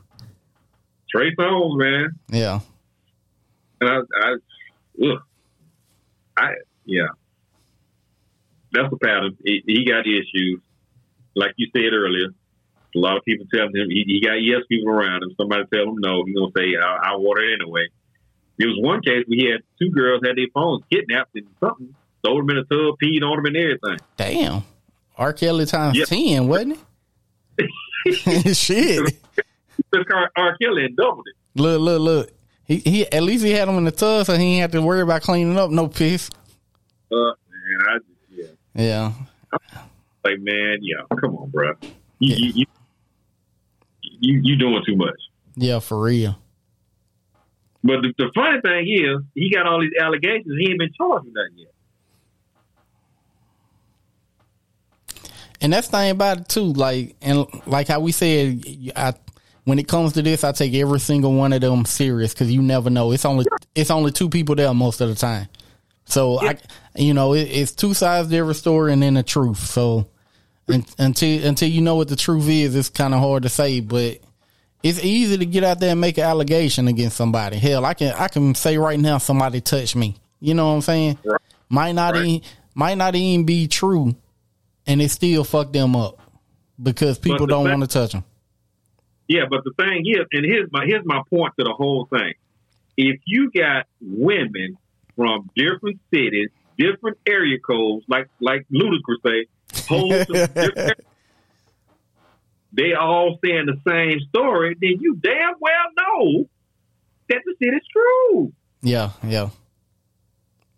Trey Songz, man. Yeah. And I, I, ugh. I, yeah. That's the pattern. He, he got issues. Like you said earlier, a lot of people tell him he, he got yes people around him. Somebody tell him no, he's gonna say I, I want it anyway. There was one case we had two girls had their phones kidnapped and something throw them in a tub, peed on them and everything. Damn. R. Kelly times Yep. 10, wasn't it? Shit. Took R. R. Kelly and doubled it. Look, look, look. He he at least he had them in the tub, so he didn't have to worry about cleaning up no piss. Uh, man, I just, yeah. Yeah. Like, man, yeah, come on, bro. You, you, you, you, you doing too much. Yeah, for real. But the, the funny thing is, he got all these allegations. He ain't been charged with nothing yet. And that's the thing about it too. Like and like how we said, I when it comes to this, I take every single one of them serious because you never know. It's only it's only two people there most of the time. So yeah. I, you know, it, it's two sides to every story and then the truth. So and, until until you know what the truth is, it's kind of hard to say. But it's easy to get out there and make an allegation against somebody. Hell, I can I can say right now somebody touched me. You know what I'm saying? Right. Might not right. even might not even be true, and it still fuck them up because people don't want to touch them. Yeah, but the thing is, and here's my here's my point to the whole thing. If you got women from different cities, different area codes, like like Ludacris say, they all saying the same story, then you damn well know that the shit is true. Yeah, yeah.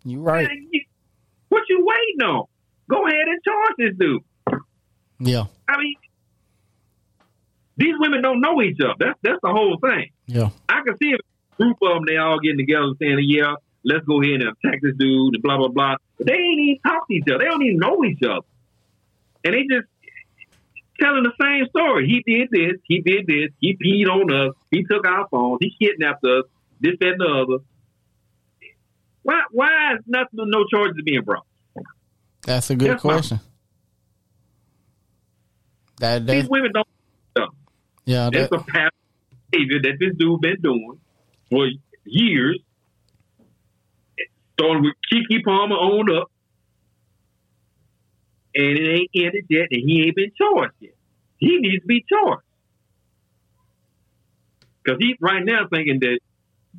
You right. You, what you waiting on? Go ahead and charge this dude. Yeah. I mean, these women don't know each other. That's that's the whole thing. Yeah. I can see a group of them, they all getting together saying, yeah, let's go ahead and attack this dude and blah, blah, blah. But they ain't even talk to each other. They don't even know each other. And they just telling the same story. He did this, he did this, he peed on us, he took our phones, he kidnapped us, this, that, and the other. Why why is nothing no charges being brought? That's a good That's question. That, that, These women don't yeah, that's a pattern behavior that this dude been doing for years. Starting with Keke Palmer on up, and it ain't ended yet, and he ain't been charged yet. He needs to be charged because he's right now thinking that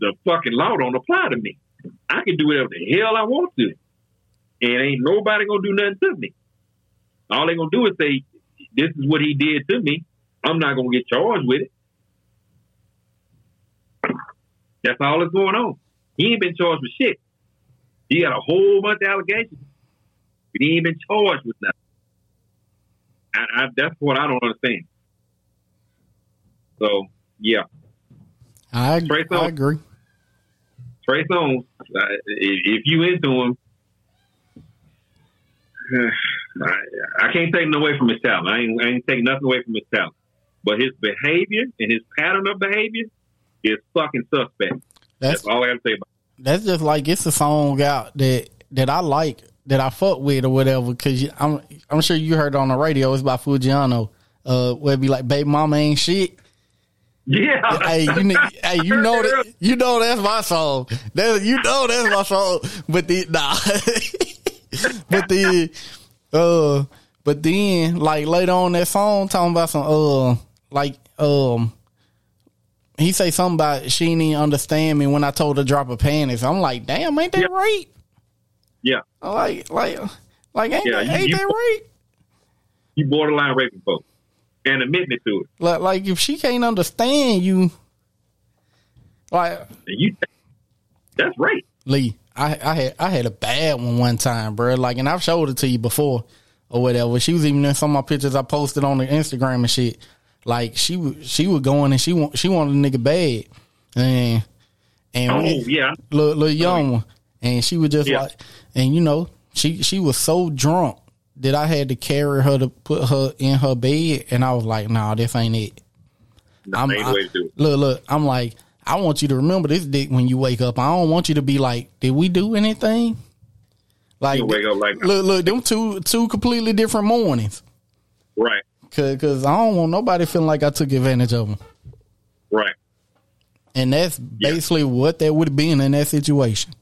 the fucking law don't apply to me. I can do whatever the hell I want to, and ain't nobody gonna do nothing to me. All they gonna do is say, "This is what he did to me." I'm not gonna get charged with it. That's all that's going on. He ain't been charged with shit. He got a whole bunch of allegations, but he ain't been charged with nothing. I, I, that's what I don't understand. So yeah, I, Trey Songz, I agree. Trey Songz, uh, if you into him, I, I, can't take nothing away from his talent. I ain't, I ain't taking nothing away from his talent. But his behavior and his pattern of behavior is fucking suspect. That's, that's all I have to say about it. That's just like it's a song out that that I like that I fuck with or whatever. Because I'm I'm sure you heard it on the radio. It's by Fujiano. Uh, where it be like, "Baby Mama ain't shit." Yeah. hey, you hey, you know that you know that's my song. That you know that's my song. But the nah, but the uh, but then like later on that song talking about some uh like um he say something about she didn't understand me when I told her to drop her panties. I'm like, damn, ain't that yeah. right? Yeah. Like like like ain't, yeah, that, ain't you, that right? You borderline raping folks and admitting it to it. Like like if she can't understand you like you that's right. Lee, I, I had I had a bad one one time, bro. Like, and I've showed it to you before or whatever. She was even in some of my pictures I posted on the Instagram and shit. Like she was, she was going and she want, she wanted a nigga bad, and and oh we, yeah, little, little young one, and she was just yeah. like, and you know, she she was so drunk that I had to carry her to put her in her bed, and I was like, nah, this ain't it. I'm, I, look, look, I'm like, I want you to remember this dick when you wake up. I don't want you to be like, did we do anything? Like, wake up like look, look, them two two completely different mornings. Right. Cause, cause I don't want nobody feeling like I took advantage of them. Right. And that's basically yeah. what that would have been in that situation.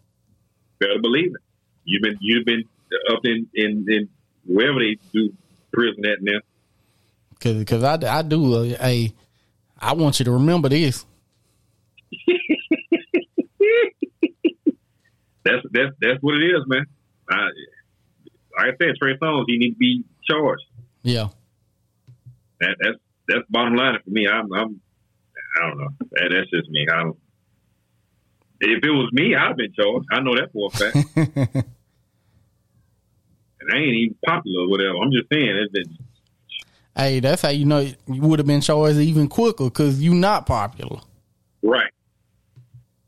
Better believe it. You've been you've been up in in, in wherever they do prison at now. Cause, cause I, I do uh, a, a I want you to remember this. that's that's that's what it is, man. I, like I said, Trey Songz, he needs to be charged. Yeah. That, that's that's bottom line for me. I'm, I'm I don't know. That, that's just me. I don't. If it was me, I'd have been charged. I know that for a fact. and I ain't even popular or whatever. I'm just saying. It's been, hey, that's how you know you would have been charged even quicker because you not popular. Right.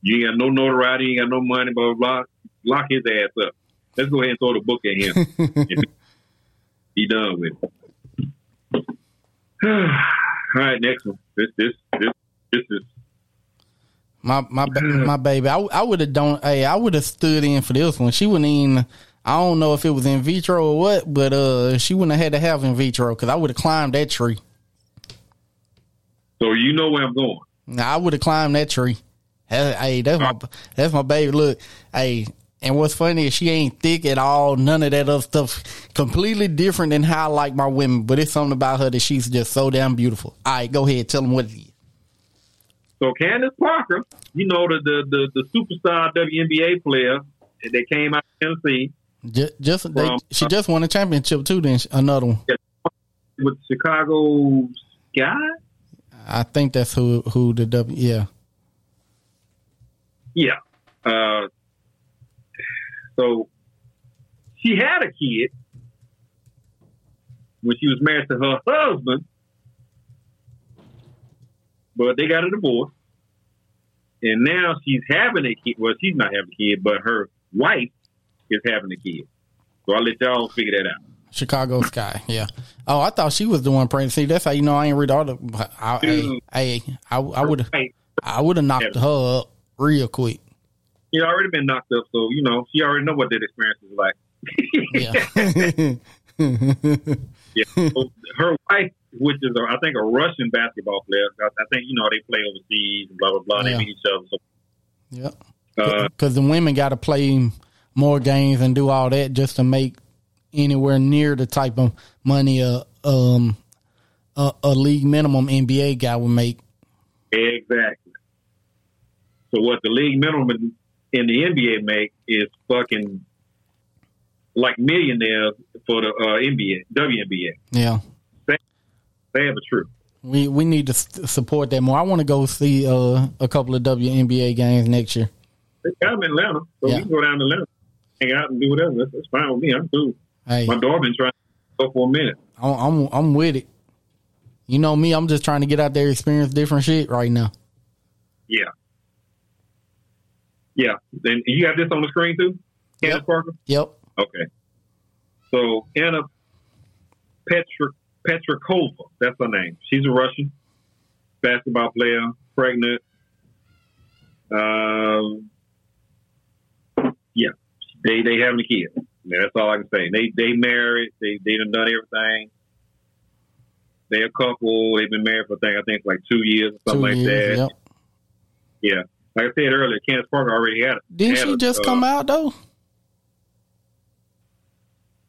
You ain't got no notoriety, you ain't got no money, blah, blah, blah. Lock his ass up. Let's go ahead and throw the book at him. he done with it. All right, next one. This, this, this, this is my my my baby. I, I would have don't. Hey, I would have stood in for this one. She wouldn't even. I don't know if it was in vitro or what, but uh, she wouldn't have had to have in vitro because I would have climbed that tree. So you know where I'm going. I would have climbed that tree. Hey, that's my oh. that's my baby. Look, hey, and what's funny is she ain't thick at all. None of that other stuff. Completely different than how I like my women. But it's something about her that she's just so damn beautiful. All right, go ahead. Tell them what it is. So Candace Parker, you know the the the, the superstar WNBA player that came out of Tennessee. Just, just from, they, she just won a championship too. Then another one with Chicago Sky. I think that's who who the W. Yeah. Yeah. Uh, so she had a kid when she was married to her husband, but they got a divorce. And now she's having a kid. Well, she's not having a kid, but her wife is having a kid. So I'll let y'all figure that out. Chicago Sky, yeah. Oh, I thought she was the one pregnant. See, that's how you know I ain't read all the. I, I, I, I would I would have knocked her up real quick. She already been knocked up, so you know she already know what that experience is like. yeah. yeah. So her wife, which is a, I think a Russian basketball player. I, I, think you know they play overseas and blah blah blah. Yeah. They meet each other. So. Yeah. Because uh, the women got to play more games and do all that just to make anywhere near the type of money a um a, a league minimum NBA guy would make. Exactly. So what the league minimum in the NBA make is fucking like millionaires for the uh, NBA, WNBA. Yeah, they, have a truth. We we need to support that more. I want to go see uh, a couple of WNBA games next year. They got them in Atlanta, so yeah. we can go down to Atlanta, hang out and do whatever. That's, that's fine with me. I'm cool. Hey, my daughter been trying to go for a minute. I'm, I'm I'm with it. You know me. I'm just trying to get out there, experience different shit right now. Yeah, yeah. And you have this on the screen too, Anna yep. Parker. Yep. Okay. So Anna Petra Petrakova, that's her name. She's a Russian basketball player, pregnant. Um, yeah, they they having a kid. Yeah, that's all I can say. They they married. They they done done everything. They're a couple. They've been married for I think I think like two years or something two like years, that. Yep. Yeah, like I said earlier, Candace Parker already had it. Didn't had she a, just uh, come out though?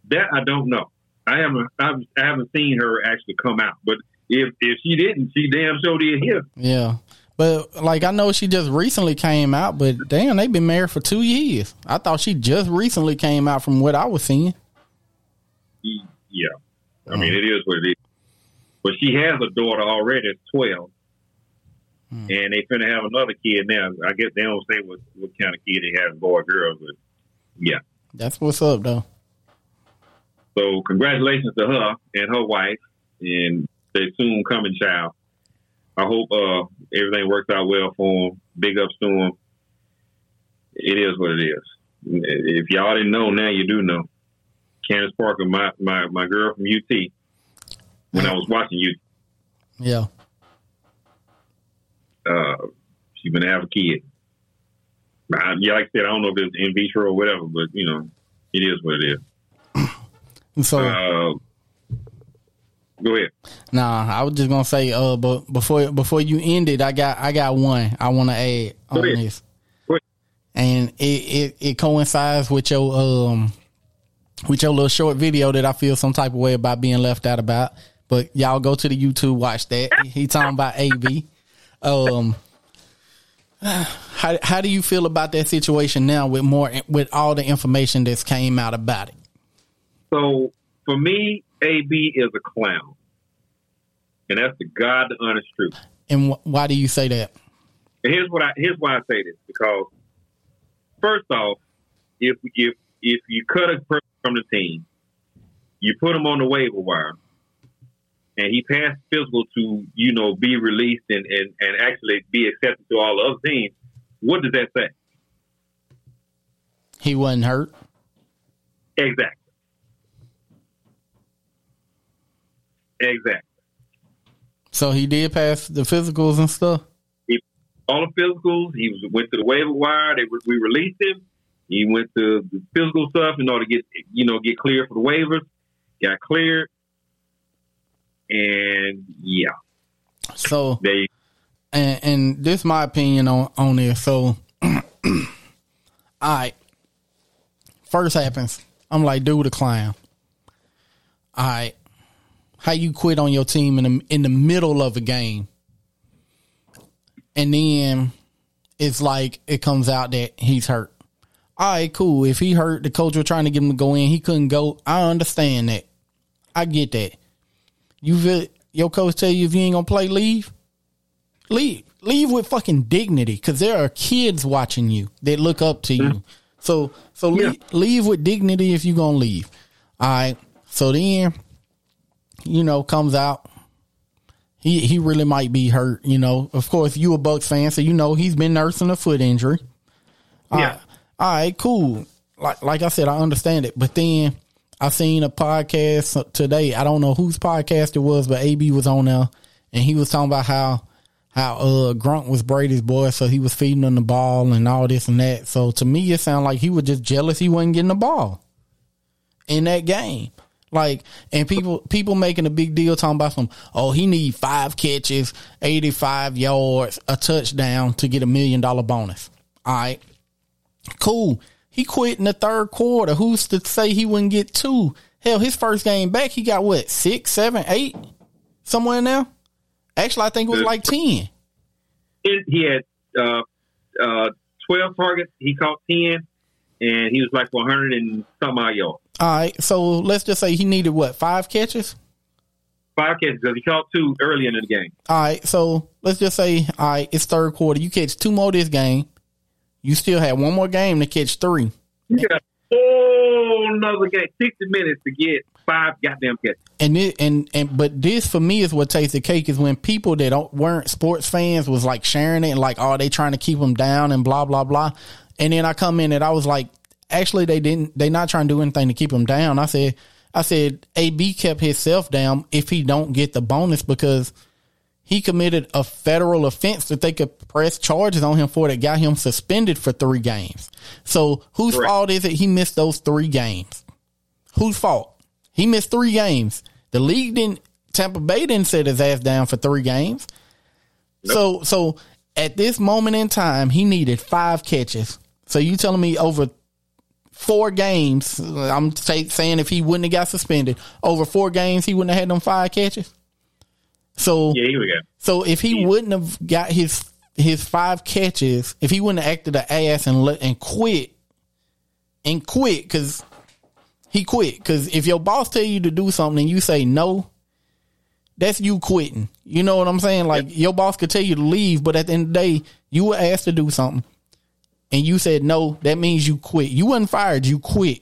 That I don't know. I haven't I've, I haven't seen her actually come out. But if if she didn't, she damn sure did here. Yeah. But like I know she just recently came out, but damn, they've been married for two years. I thought she just recently came out from what I was seeing. Yeah, I mean it is what it is. But she has a daughter already, at twelve, mm. and they finna have another kid now. I guess they don't say what what kind of kid they have, boy or girl, but yeah, that's what's up though. So congratulations to her and her wife and their soon coming child. I hope uh, everything works out well for them. Big ups to them. It is what it is. If y'all didn't know, now you do know. Candace Parker, my, my, my girl from UT, when I was watching you. Yeah. Uh, she's going to have a kid. I, yeah, like I said, I don't know if it's in vitro or whatever, but, you know, it is what it is. So, uh, go ahead. Nah, I was just gonna say, uh, but before before you end it, I got I got one I want to add on this, and it, it it coincides with your um with your little short video that I feel some type of way about being left out about. But y'all go to the YouTube, watch that. He talking about AB. Um, how how do you feel about that situation now with more with all the information that's came out about it? So for me, AB is a clown, and that's the God, the honest truth. And wh- why do you say that? And here's what I here's why I say this because first off, if if if you cut a person from the team, you put them on the waiver wire, and he passed physical to you know be released and and, and actually be accepted to all the other teams. What does that say? He wasn't hurt. Exactly. Exactly. So he did pass the physicals and stuff. He all the physicals. He was went to the waiver wire. They we released him. He went to the physical stuff in order to get you know get cleared for the waivers. Got cleared, and yeah. So they and, and this is my opinion on on this. So, all right, first happens. I'm like, dude, a clown. All right, how you quit on your team in the in the middle of a game, and then it's like it comes out that he's hurt. All right, cool. If he hurt, the coach was trying to get him to go in. He couldn't go. I understand that. I get that. You feel your coach tell you if you ain't gonna play, leave. Leave. Leave with fucking dignity, because there are kids watching you that look up to you. So so Yeah. leave, leave with dignity if you gonna leave. All right. So then, you know, comes out. He he really might be hurt. You know, of course, you a Bucs fan, so you know he's been nursing a foot injury. All Yeah. right. All right, cool. Like like I said, I understand it. But then I seen a podcast today. I don't know whose podcast it was, but AB was on there and he was talking about how how uh Gronk was Brady's boy, so he was feeding him the ball and all this and that. So to me it sounded like he was just jealous he wasn't getting the ball in that game. Like and people people making a big deal talking about some oh he need five catches, eighty five yards, a touchdown to get a million dollar bonus. All right. Cool. He quit in the third quarter. Who's to say he wouldn't get two? Hell, his first game back, he got what, six, seven, eight? Somewhere in there? Actually, I think it was like 10. it, he had uh, uh, twelve targets. He caught ten, and he was like one hundred and some odd yards. All right. So let's just say he needed what, five catches? Five catches because he caught two early in the game. All right. So let's just say, all right, it's third quarter. You catch two more this game. You still have one more game to catch three. You got a whole another game, sixty minutes to get five goddamn catches. and it, and and but this for me is what takes the cake is when people that don't, weren't sports fans was like sharing it and like oh they trying to keep them down and blah blah blah, and then I come in and I was like actually they didn't they not trying to do anything to keep him down. I said I said AB kept himself down if he don't get the bonus because he committed a federal offense that they could press charges on him for that got him suspended for three games. So whose Correct. fault is it he missed those three games? Whose fault? He missed three games. The league didn't. Tampa Bay didn't set his ass down for three games. So, so at this moment in time, he needed five catches. So you telling me over four games? I'm say, saying if he wouldn't have got suspended over four games, he wouldn't have had them five catches. So, Yeah, here we go. so if he wouldn't have got his his five catches, if he wouldn't have acted an ass and let, and quit and quit because he quit because if your boss tell you to do something and you say no, that's you quitting. You know what I'm saying? Like your boss could tell you to leave, but at the end of the day, you were asked to do something and you said no. That means you quit. You wasn't fired. You quit.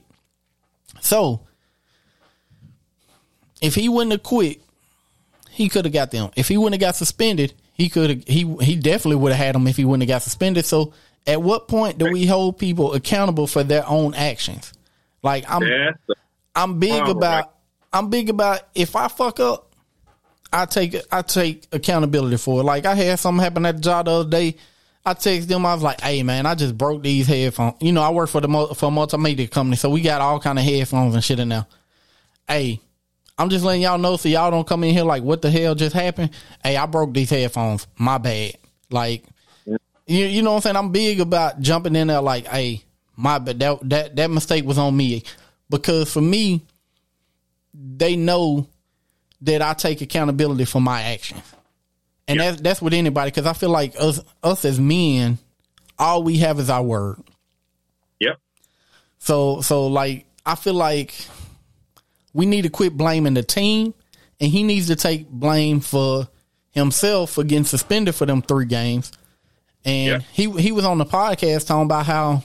So if he wouldn't have quit, he could have got them. If he wouldn't have got suspended, he could have. He he definitely would have had them if he wouldn't have got suspended. So at what point do we hold people accountable for their own actions? Like I'm I'm big about? I'm big about if I fuck up, I take I take accountability for it. Like I had something happen at the job the other day. I text them. I was like, "Hey man, I just broke these headphones. You know, I work for the for a multimedia company, so we got all kind of headphones and shit in there. Hey, I'm just letting y'all know so y'all don't come in here like, what the hell just happened? Hey, I broke these headphones. My bad. Like, you, you know what I'm saying? I'm big about jumping in there like, hey, my bad. That, that, that mistake was on me. Because for me, they know that I take accountability for my actions. And Yeah. that's, that's with anybody. Cause I feel like us, us as men, all we have is our word. Yep. So so like I feel like we need to quit blaming the team and he needs to take blame for himself for getting suspended for them three games. And Yeah. he he was on the podcast talking about how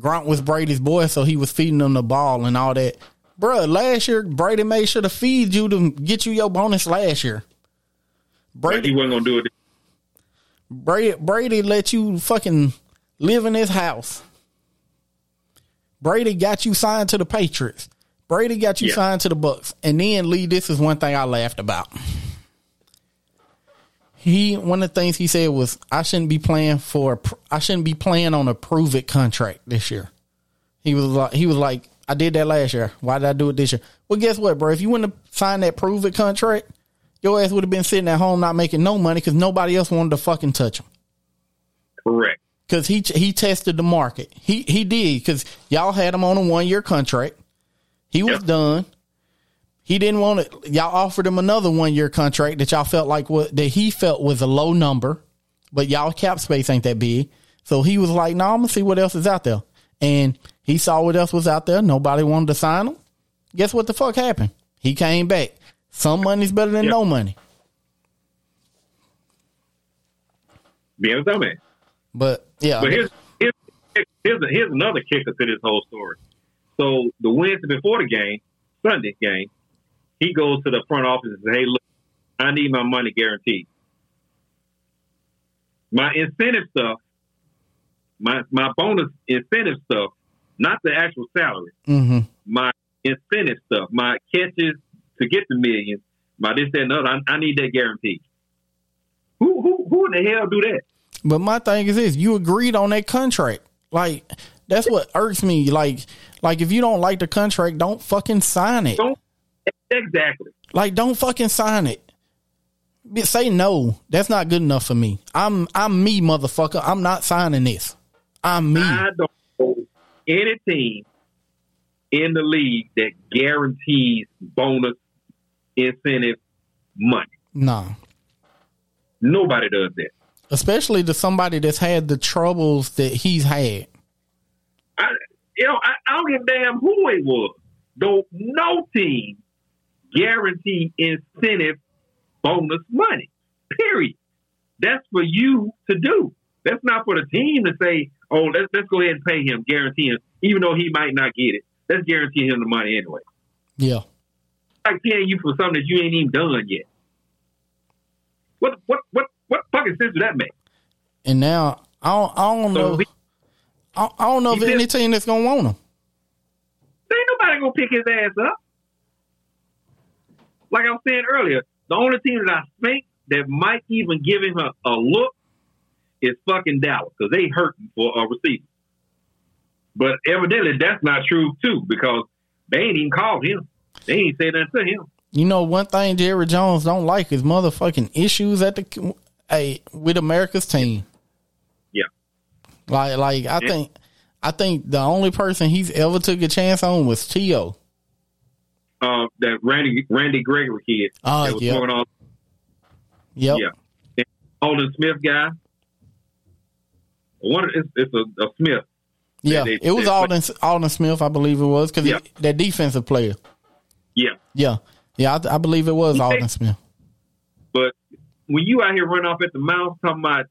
Gronk was Brady's boy, so he was feeding him the ball and all that. Bruh, last year Brady made sure to feed you to get you your bonus last year. Brady he wasn't gonna do it. Brady Brady let you fucking live in his house. Brady got you signed to the Patriots. Brady got you yeah. signed to the Bucs. And then Lee, this is one thing I laughed about. He one of the things he said was I shouldn't be playing for I shouldn't be playing on a prove it contract this year. He was like he was like I did that last year. Why did I do it this year? Well, guess what, bro? If you wouldn't have signed that prove it contract, your ass would have been sitting at home not making no money because nobody else wanted to fucking touch him. Correct. Because he he tested the market. He he did because y'all had him on a one year contract. He was yep. done. He didn't want it. Y'all offered him another one year contract that y'all felt like what that he felt was a low number, but y'all cap space ain't that big. So he was like, "No, nah, I'm gonna see what else is out there." And he saw what else was out there. Nobody wanted to sign him. Guess what the fuck happened? He came back. Some money's better than yep. no money. Being a dumbass. But yeah. But here's here's here's, here's another kicker to this whole story. So the Wednesday before the game, Sunday game, he goes to the front office and says, "Hey, look, I need my money guaranteed. My incentive stuff, my my bonus incentive stuff, not the actual salary. Mm-hmm. My incentive stuff, my catches to get the millions, my this that and other. I, I need that guaranteed. Who who who in the hell do that? But my thing is this: you agreed on that contract. Like that's what irks me. Like like if you don't like the contract, don't fucking sign it. Don't exactly. Like don't fucking sign it. Say no. That's not good enough for me. I'm I'm me, motherfucker. I'm not signing this. I'm me. I don't know any team in the league that guarantees bonus incentive money. No. Nobody does that. Especially to somebody that's had the troubles that he's had. I, you know, I, I don't give a damn who it was. Though no team guarantee incentive bonus money. Period. That's for you to do. That's not for the team to say, oh, let's let's go ahead and pay him, guarantee him, even though he might not get it. Let's guarantee him the money anyway. Yeah. Like paying you for something that you ain't even done yet. What what what what fucking sense does that make? And now I don't, I don't so know. I, I, don't know if any team that's gonna want him. There ain't nobody gonna pick his ass up. Like I was saying earlier, the only team that I think that might even give him a, a look is fucking Dallas because they hurting for a receiver. But evidently that's not true too because they ain't even called him. They ain't said nothing to him. You know, one thing Jerry Jones don't like is motherfucking issues at the hey, with America's team. Like like I yeah. think I think the only person he's ever took a chance on was T.O. Uh, that Randy Randy Gregory kid. Oh, yeah. All, yep. Yeah. Aldon Smith guy. One, it's, it's a, a Smith. Yeah, they, it was Alden Aldon Smith, I believe it was, because yeah. that defensive player. Yeah. Yeah. Yeah, I, I believe it was Aldon Smith. But when you out here running off at the mouth talking about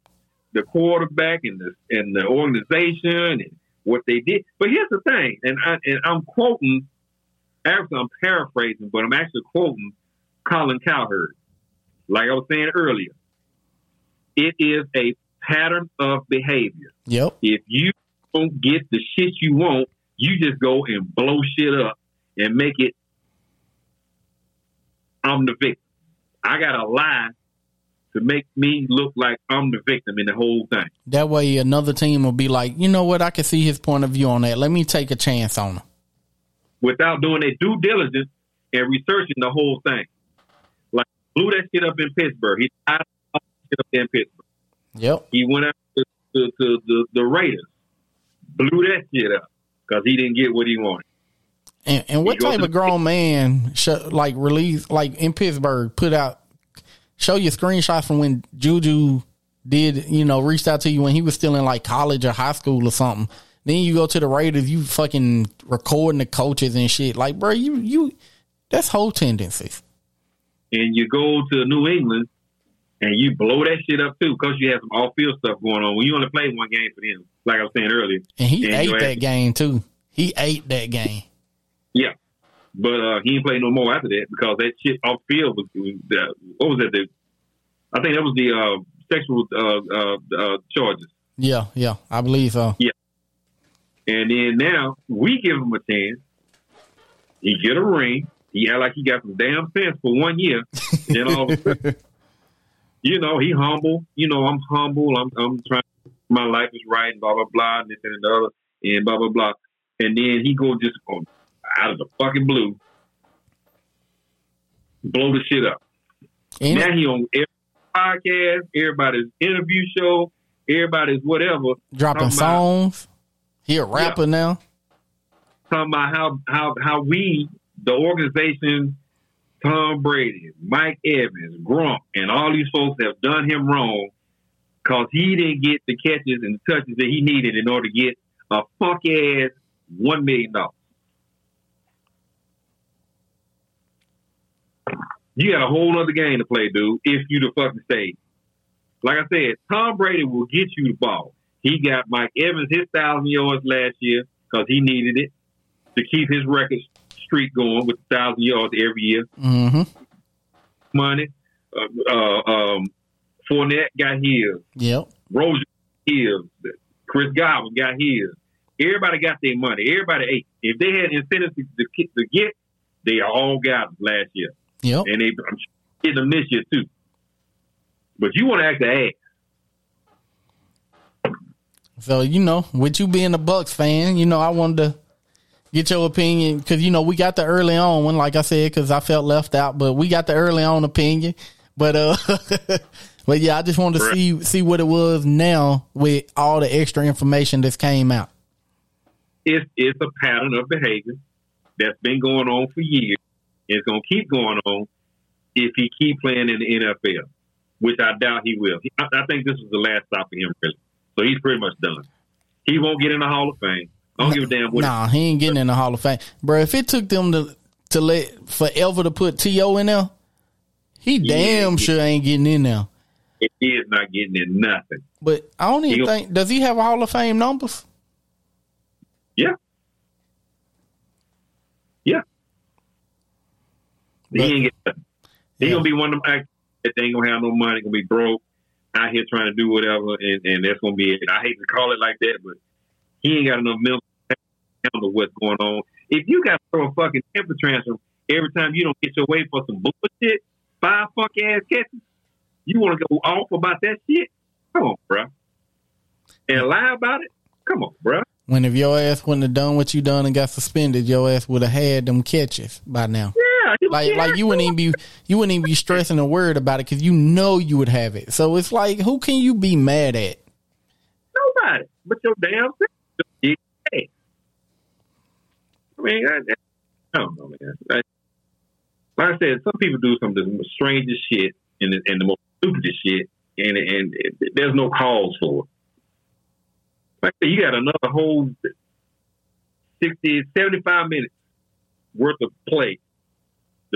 the quarterback and the and the organization and what they did, but here's the thing, and I and I'm quoting, actually I'm paraphrasing, but I'm actually quoting Colin Cowherd. Like I was saying earlier, it is a pattern of behavior. Yep. If you don't get the shit you want, you just go and blow shit up and make it I'm the victim. I got to lie to make me look like I'm the victim in the whole thing. That way, another team will be like, you know what? I can see his point of view on that. Let me take a chance on him. Without doing their due diligence and researching the whole thing. Like, blew that shit up in Pittsburgh. He shit up in Pittsburgh. Yep. He went out to, to, to the, the Raiders, blew that shit up because he didn't get what he wanted. And, and what type of grown man sh- like release like in Pittsburgh put out show you screenshots from when Juju did you know reached out to you when he was still in like college or high school or something. Then you go to the Raiders, you fucking recording the coaches and shit. Like, bro, you you that's whole tendencies. And you go to New England and you blow that shit up too because you have some off field stuff going on. When you only play one game for them, like I was saying earlier, and he and ate that game too. He ate that game. Yeah, but uh, he didn't play no more after that because that shit off field was, was uh, what was that? The, I think that was the uh, sexual uh, uh, uh, charges. Yeah, yeah, I believe so. Yeah, and then now we give him a chance. He get a ring. He act like he got some damn sense for one year. then all of a sudden, you know, he humble. You know, I'm humble. I'm, I'm trying. My life is right, and blah blah blah, and this and the other, and blah blah blah. And then he go just on out of the fucking blue, blow the shit up. Ain't now he on every podcast, everybody's interview show, everybody's whatever. Dropping songs. About, he a rapper yeah. now. Talking about how how how we the organization, Tom Brady, Mike Evans, Gronk, and all these folks have done him wrong because he didn't get the catches and the touches that he needed in order to get a fuck ass one million dollars. You got a whole other game to play, dude, if you the fucking stay. Like I said, Tom Brady will get you the ball. He got Mike Evans his thousand yards last year because he needed it to keep his record streak going with thousand yards every year. Mm-hmm. Money. Uh, uh, um, Fournette got his. Yep. Roger his. Chris Godwin got his. Everybody got their money. Everybody ate. If they had incentives to, to, to get, they all got them last year. Yep. And they, I'm them this year too. But you want to act the ass. So you know, with you being a Bucs fan, you know I wanted to get your opinion because you know we got the early on one, like I said, because I felt left out, but we got the early on opinion. But uh, but yeah, I just wanted to see see what it was now with all the extra information that's came out. It's it's a pattern of behavior that's been going on for years. It's going to keep going on if he keep playing in the NFL, which I doubt he will. I, I think this is the last stop for him, really. So he's pretty much done. He won't get in the Hall of Fame. I don't give a damn what. Nah, he ain't getting in the Hall of Fame, bro. If it took them to to let forever to put T.O. in there, he yeah, damn sure ain't getting in there. He is not getting in nothing. But I don't even he think. Does he have a Hall of Fame numbers? Yeah. Yeah. But, he ain't get nothing. He yeah. gonna be one of them actors that ain't gonna have no money, gonna be broke, out here trying to do whatever, and, and that's gonna be it. I hate to call it like that, but he ain't got enough milk to handle what's going on. If you got to throw a fucking temper tantrum every time you don't get your way for some bullshit, five fuck ass catches, you want to go off about that shit? Come on, bro. And lie about it? Come on, bro. When if your ass wouldn't have done what you done and got suspended, your ass would have had them catches by now. Yeah, like yeah, like you wouldn't even be you wouldn't even be stressing a word about it because you know you would have it. So it's like, who can you be mad at? Nobody, but your damn self. I mean, I, I don't know, man. I, like I said, some people do some of the strangest shit and the, and the most stupidest shit, and and it, there's no cause for it. Like you got another whole 60, 75 minutes worth of play.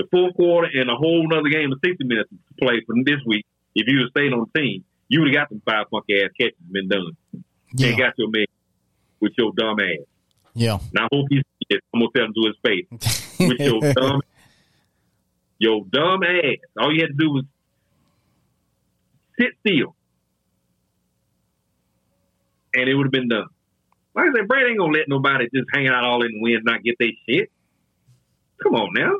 The full quarter and a whole other game of 60 minutes to play from this week. If you'd have stayed on the team, you would have got them five funky ass catches been done. Yeah. And got your man with your dumb ass. Yeah. Now I hope he's I'm gonna tell him to his face. With your dumb your dumb ass. All you had to do was sit still. And it would have been done. Like I said, Brad ain't gonna let nobody just hang out all in the wind not get their shit. Come on now.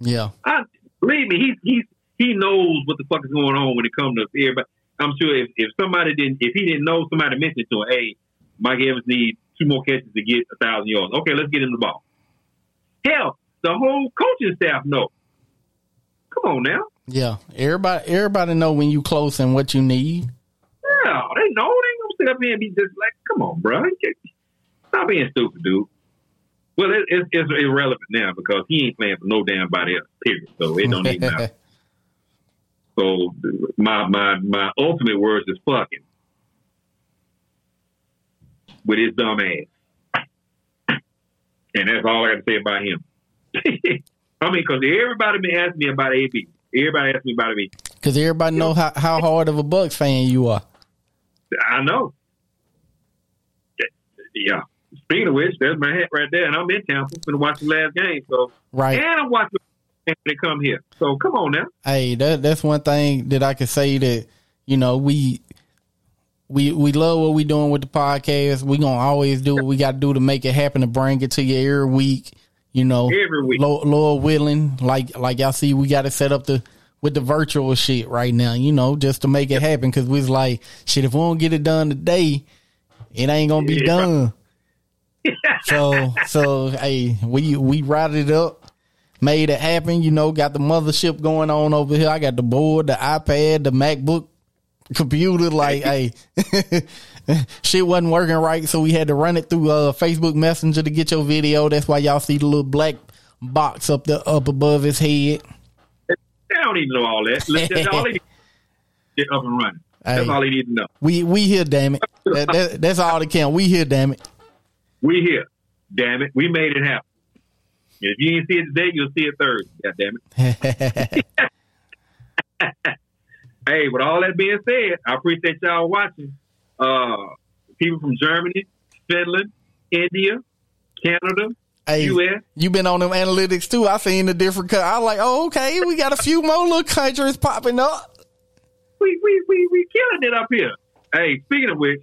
Yeah. I believe me, he's he's he knows what the fuck is going on when it comes to everybody. I'm sure if, if somebody didn't if he didn't know somebody mentioned to him, hey, Mike Evans needs two more catches to get a thousand yards. Okay, let's get him the ball. Hell, the whole coaching staff know. Come on now. Yeah, everybody everybody know when you close and what you need. Yeah, they know. They ain't gonna sit up here and be just like, come on, bro. Stop being stupid, dude. Well, it, it's, it's irrelevant now because he ain't playing for no damn body else. Period. So it don't even matter. So my my my ultimate words is fucking with his dumb ass. And that's all I got to say about him. I mean, because everybody been asking me about AB. Everybody asked me about AB. Because everybody know how, how hard of a Bucs fan you are. I know. Yeah. Speaking of which, there's my hat right there, and I'm in Tampa. I'm gonna watch the last game, so Right. and I'm watching when they come here. So come on now. Hey, that that's one thing that I could say that you know we we we love what we doing with the podcast. We gonna always do what we got to do to make it happen to bring it to you every week. You know, Every week. Lord, Lord willing, like like y'all see, we got to set up the with the virtual shit right now. You know, just to make it happen because we was like, shit, if we don't get it done today, it ain't gonna be Yeah. done. So so hey, we we routed it up, made it happen. You know, got the mothership going on over here. I got the board, the iPad, the MacBook computer. Like, hey, shit wasn't working right, so we had to run it through uh, Facebook Messenger to get your video. That's why y'all see the little black box up the up above his head. They don't even know all that. That's all they need. Get up and running. That's Hey. all they need to know. We we here, damn it. That, that, that's all that count. We here, damn it. We here. Damn it. We made it happen. If you didn't see it today, you'll see it Thursday. God damn it. Hey, with all that being said, I appreciate y'all watching. Uh, people from Germany, Finland, India, Canada, Hey, U.S. you been on them analytics too. I seen the different. Co- I like, oh, okay, we got a few more little countries popping up. We, we, we, we killing it up here. Hey, speaking of which,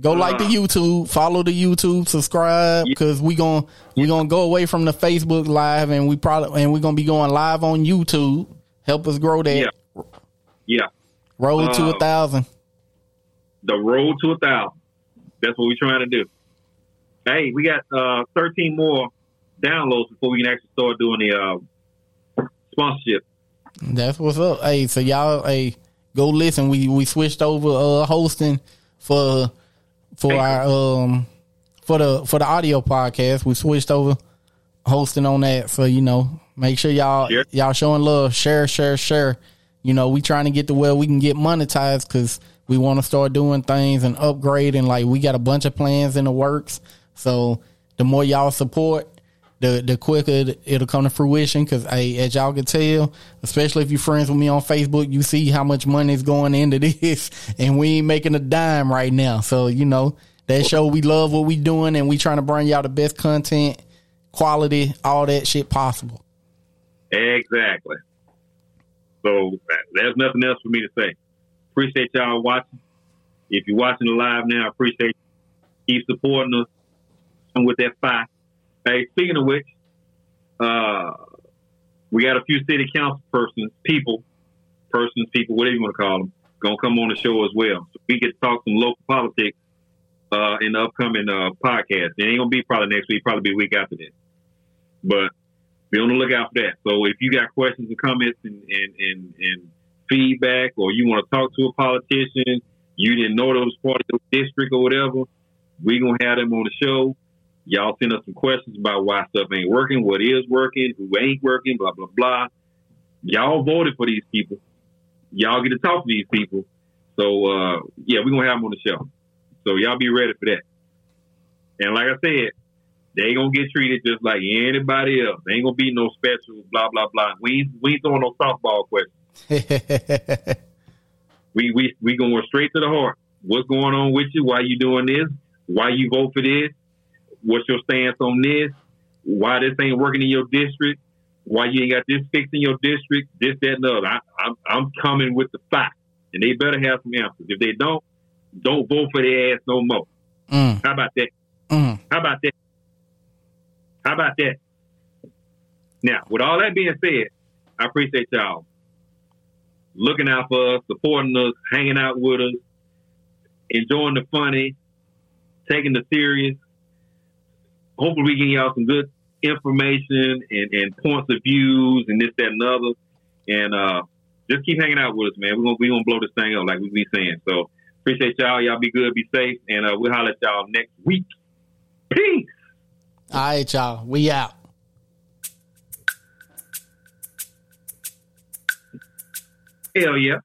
Go like the Uh, YouTube, follow the YouTube, subscribe because we gon' we gonna go away from the Facebook live and we probably and we gonna be going live on YouTube. Help us grow that. Yeah. yeah, Roll to Uh, a thousand. the road to a thousand. That's what we're trying to do. Hey, we got uh, 13 more downloads before we can actually start doing the uh, sponsorship. That's what's up. Hey, so y'all, hey, go listen. We we switched over uh hosting for for our um for the for the audio podcast. We switched over hosting on that. So you know, make sure y'all Sure. y'all showing love. Share, share, share. You know, we trying to get to where we can get monetized because we want to start doing things and upgrading. Like we got a bunch of plans in the works. So the more y'all support, the the quicker it- it'll come to fruition. Because as y'all can tell, especially if you're friends with me on Facebook, you see how much money is going into this, and we ain't making a dime right now. So you know that show we love what we doing, and we trying to bring y'all the best content, quality, all that shit possible. Exactly. So there's nothing else for me to say. Appreciate y'all watching. If you're watching live now, appreciate you. Keep supporting us and with that five. Hey, speaking of which, uh, we got a few city council persons, people, persons, people, whatever you want to call them, gonna come on the show as well. So we get to talk some local politics uh, in the upcoming uh, podcast. It ain't gonna be probably next week, probably be week after that. But be on the lookout for that. So if you got questions and comments and, and, and, and feedback, or you want to talk to a politician, you didn't know that was part of the district or whatever, we gonna have them on the show. Y'all send us some questions about why stuff ain't working, what is working, who ain't working, blah blah blah. Y'all voted for these people. Y'all get to talk to these people. So uh, yeah, we're gonna have them on the show. So y'all be ready for that. And like I said, they gonna get treated just like anybody else. They ain't gonna be no special blah blah blah. We ain't, we ain't throwing no softball questions. We we we going straight to the heart. What's going on with you? Why you doing this? Why you vote for this? What's your stance on this? Why this ain't working in your district? Why you ain't got this fixed in your district? This, that, and the other. I, I'm I'm coming with the facts, and they better have some answers. If they don't, don't vote for their ass no more. mm, How about that? mm. How about that? How about that? Now, with all that being said, I appreciate y'all looking out for us, supporting us, hanging out with us, enjoying the funny, taking the serious. Hopefully, we give y'all some good information and, and points of views and this, that, and other. And uh, just keep hanging out with us, man. We're gonna we gonna blow this thing up like we be saying. So appreciate y'all. Y'all be good, be safe, and uh, we'll holler at y'all next week. Peace. All right, y'all. We out. Hell yeah.